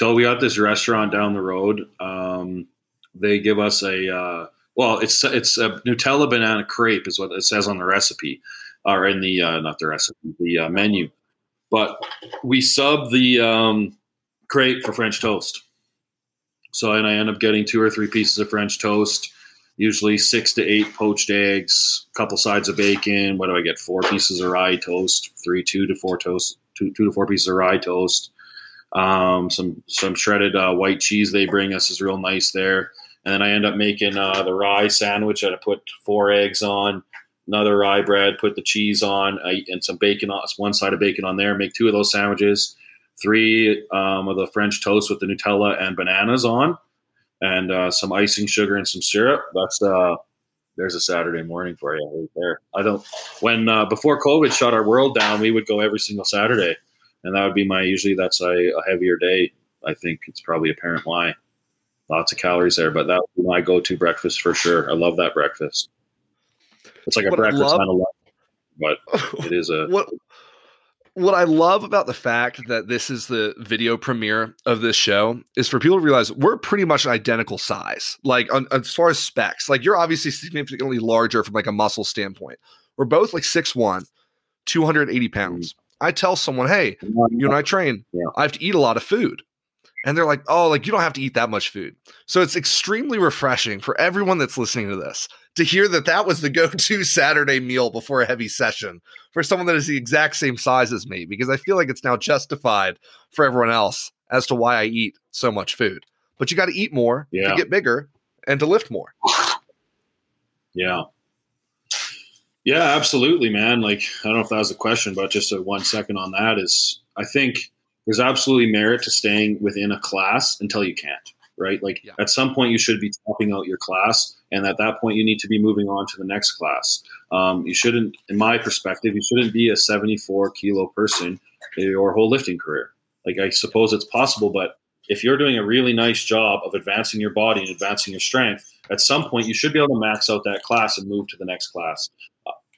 So we got this restaurant down the road. Um, they give us a uh, well, it's it's a Nutella banana crepe is what it says on the recipe, or in the uh, not the recipe, the uh, menu. But we sub the um, crepe for French toast. So and I end up getting two or three pieces of French toast, usually six to eight poached eggs, a couple sides of bacon. What do I get? Four pieces of rye toast, three, two to four toast, two, two to four pieces of rye toast um, some some shredded uh, white cheese they bring us is real nice there. And then I end up making uh, the rye sandwich that I put four eggs on, another rye bread, put the cheese on, and some bacon on one side of bacon on there. Make two of those sandwiches, three um, of the French toast with the Nutella and bananas on, and uh, some icing sugar and some syrup. That's uh, there's a Saturday morning for you right there. I don't when uh, before COVID shut our world down, we would go every single Saturday and that would be my usually that's a, a heavier day. I think it's probably apparent why. Lots of calories there, but that would be my go-to breakfast for sure. I love that breakfast. It's like a what breakfast love, kind of but [LAUGHS] it is a what what I love about the fact that this is the video premiere of this show is for people to realize we're pretty much an identical size. Like on, as far as specs, like you're obviously significantly larger from like a muscle standpoint. We're both like 6'1, 280 pounds. Mm. I tell someone, hey, you and I train, yeah. I have to eat a lot of food. And they're like, oh, like you don't have to eat that much food. So it's extremely refreshing for everyone that's listening to this to hear that that was the go to [LAUGHS] Saturday meal before a heavy session for someone that is the exact same size as me, because I feel like it's now justified for everyone else as to why I eat so much food. But you got to eat more yeah. to get bigger and to lift more. Yeah. Yeah, absolutely, man. Like, I don't know if that was a question, but just a one second on that is I think there's absolutely merit to staying within a class until you can't, right? Like, yeah. at some point, you should be topping out your class. And at that point, you need to be moving on to the next class. Um, you shouldn't, in my perspective, you shouldn't be a 74 kilo person your whole lifting career. Like, I suppose it's possible, but if you're doing a really nice job of advancing your body and advancing your strength, at some point you should be able to max out that class and move to the next class.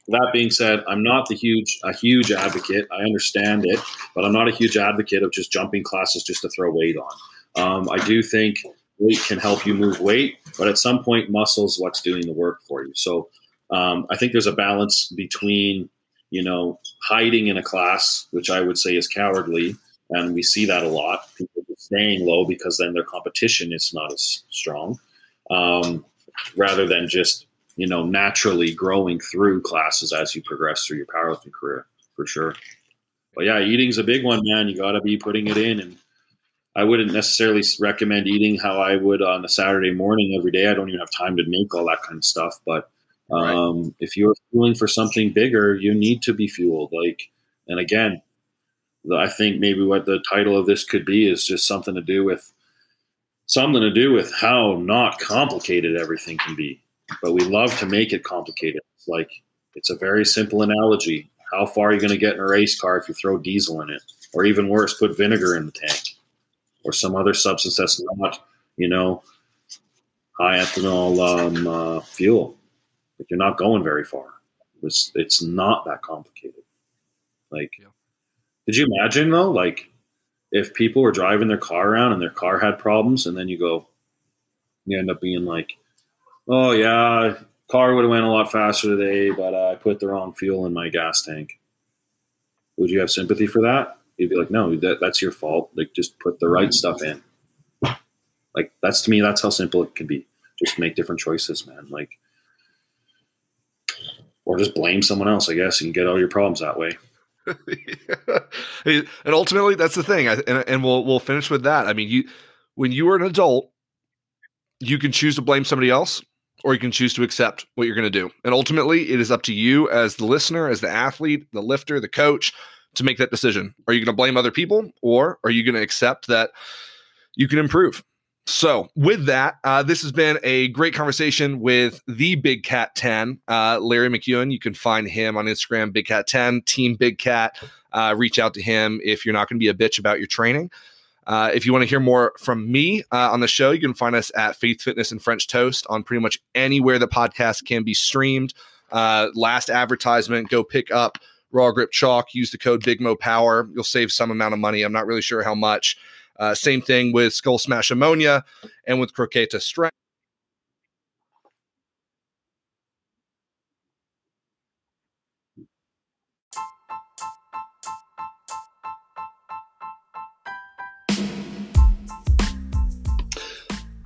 That being said, I'm not the huge a huge advocate. I understand it, but I'm not a huge advocate of just jumping classes just to throw weight on. Um, I do think weight can help you move weight, but at some point, muscles what's doing the work for you. So um, I think there's a balance between you know hiding in a class, which I would say is cowardly, and we see that a lot. People staying low because then their competition is not as strong, um, rather than just you know, naturally growing through classes as you progress through your powerlifting career for sure. But yeah, eating's a big one, man. You got to be putting it in. And I wouldn't necessarily recommend eating how I would on a Saturday morning every day. I don't even have time to make all that kind of stuff. But um, right. if you're fueling for something bigger, you need to be fueled. Like, and again, I think maybe what the title of this could be is just something to do with something to do with how not complicated everything can be but we love to make it complicated. It's like it's a very simple analogy. How far are you going to get in a race car if you throw diesel in it, or even worse, put vinegar in the tank, or some other substance that's not, you know, high ethanol um, uh, fuel? Like you're not going very far. It's it's not that complicated. Like, yeah. did you imagine though? Like, if people were driving their car around and their car had problems, and then you go, you end up being like, oh yeah, car would have went a lot faster today, but uh, I put the wrong fuel in my gas tank. Would you have sympathy for that? You'd be like, no, that, that's your fault. Like, just put the right stuff in. Like, that's to me, that's how simple it can be. Just make different choices, man. Like, or just blame someone else, I guess, and get all your problems that way. [LAUGHS] and ultimately, that's the thing. and, and we'll we'll finish with that. I mean, you when you are an adult, you can choose to blame somebody else, or you can choose to accept what you're going to do. And ultimately, it is up to you as the listener, as the athlete, the lifter, the coach, to make that decision. Are you going to blame other people, or are you going to accept that you can improve? So, with that, uh, this has been a great conversation with the Big Cat 10, uh, Larry McEwen. You can find him on Instagram, Big Cat 10, Team Big Cat. Uh, reach out to him if you're not going to be a bitch about your training. Uh, if you want to hear more from me uh, on the show, you can find us at Faith Fitness and French Toast on pretty much anywhere the podcast can be streamed. Uh, last advertisement, go pick up Raw Grip Chalk. Use the code Big Mo Power. You'll save some amount of money. I'm not really sure how much. Uh, same thing with Skull Smash Ammonia and with Croqueta Strength.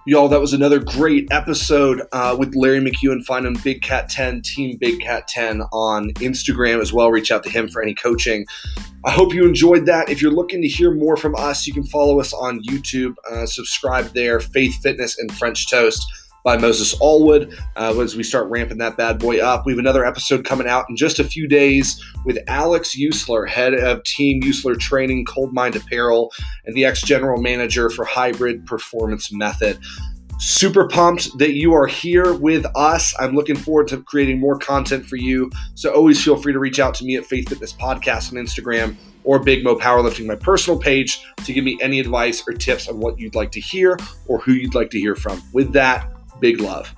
Y'all, that was another great episode uh, with Larry McEwen. Find him Big Cat 10, Team Big Cat 10 on Instagram as well. Reach out to him for any coaching. I hope you enjoyed that. If you're looking to hear more from us, you can follow us on YouTube. Uh, subscribe there, Faith Fitness and French Toast by Moses Allwood uh, as we start ramping that bad boy up. We have another episode coming out in just a few days with Alex Usler, head of Team Usler Training, Cold Mind Apparel, and the ex general manager for Hybrid Performance Method. Super pumped that you are here with us. I'm looking forward to creating more content for you. So always feel free to reach out to me at Faith Fitness Podcast on Instagram or Big Mo Powerlifting, my personal page, to give me any advice or tips on what you'd like to hear or who you'd like to hear from. With that, Big love.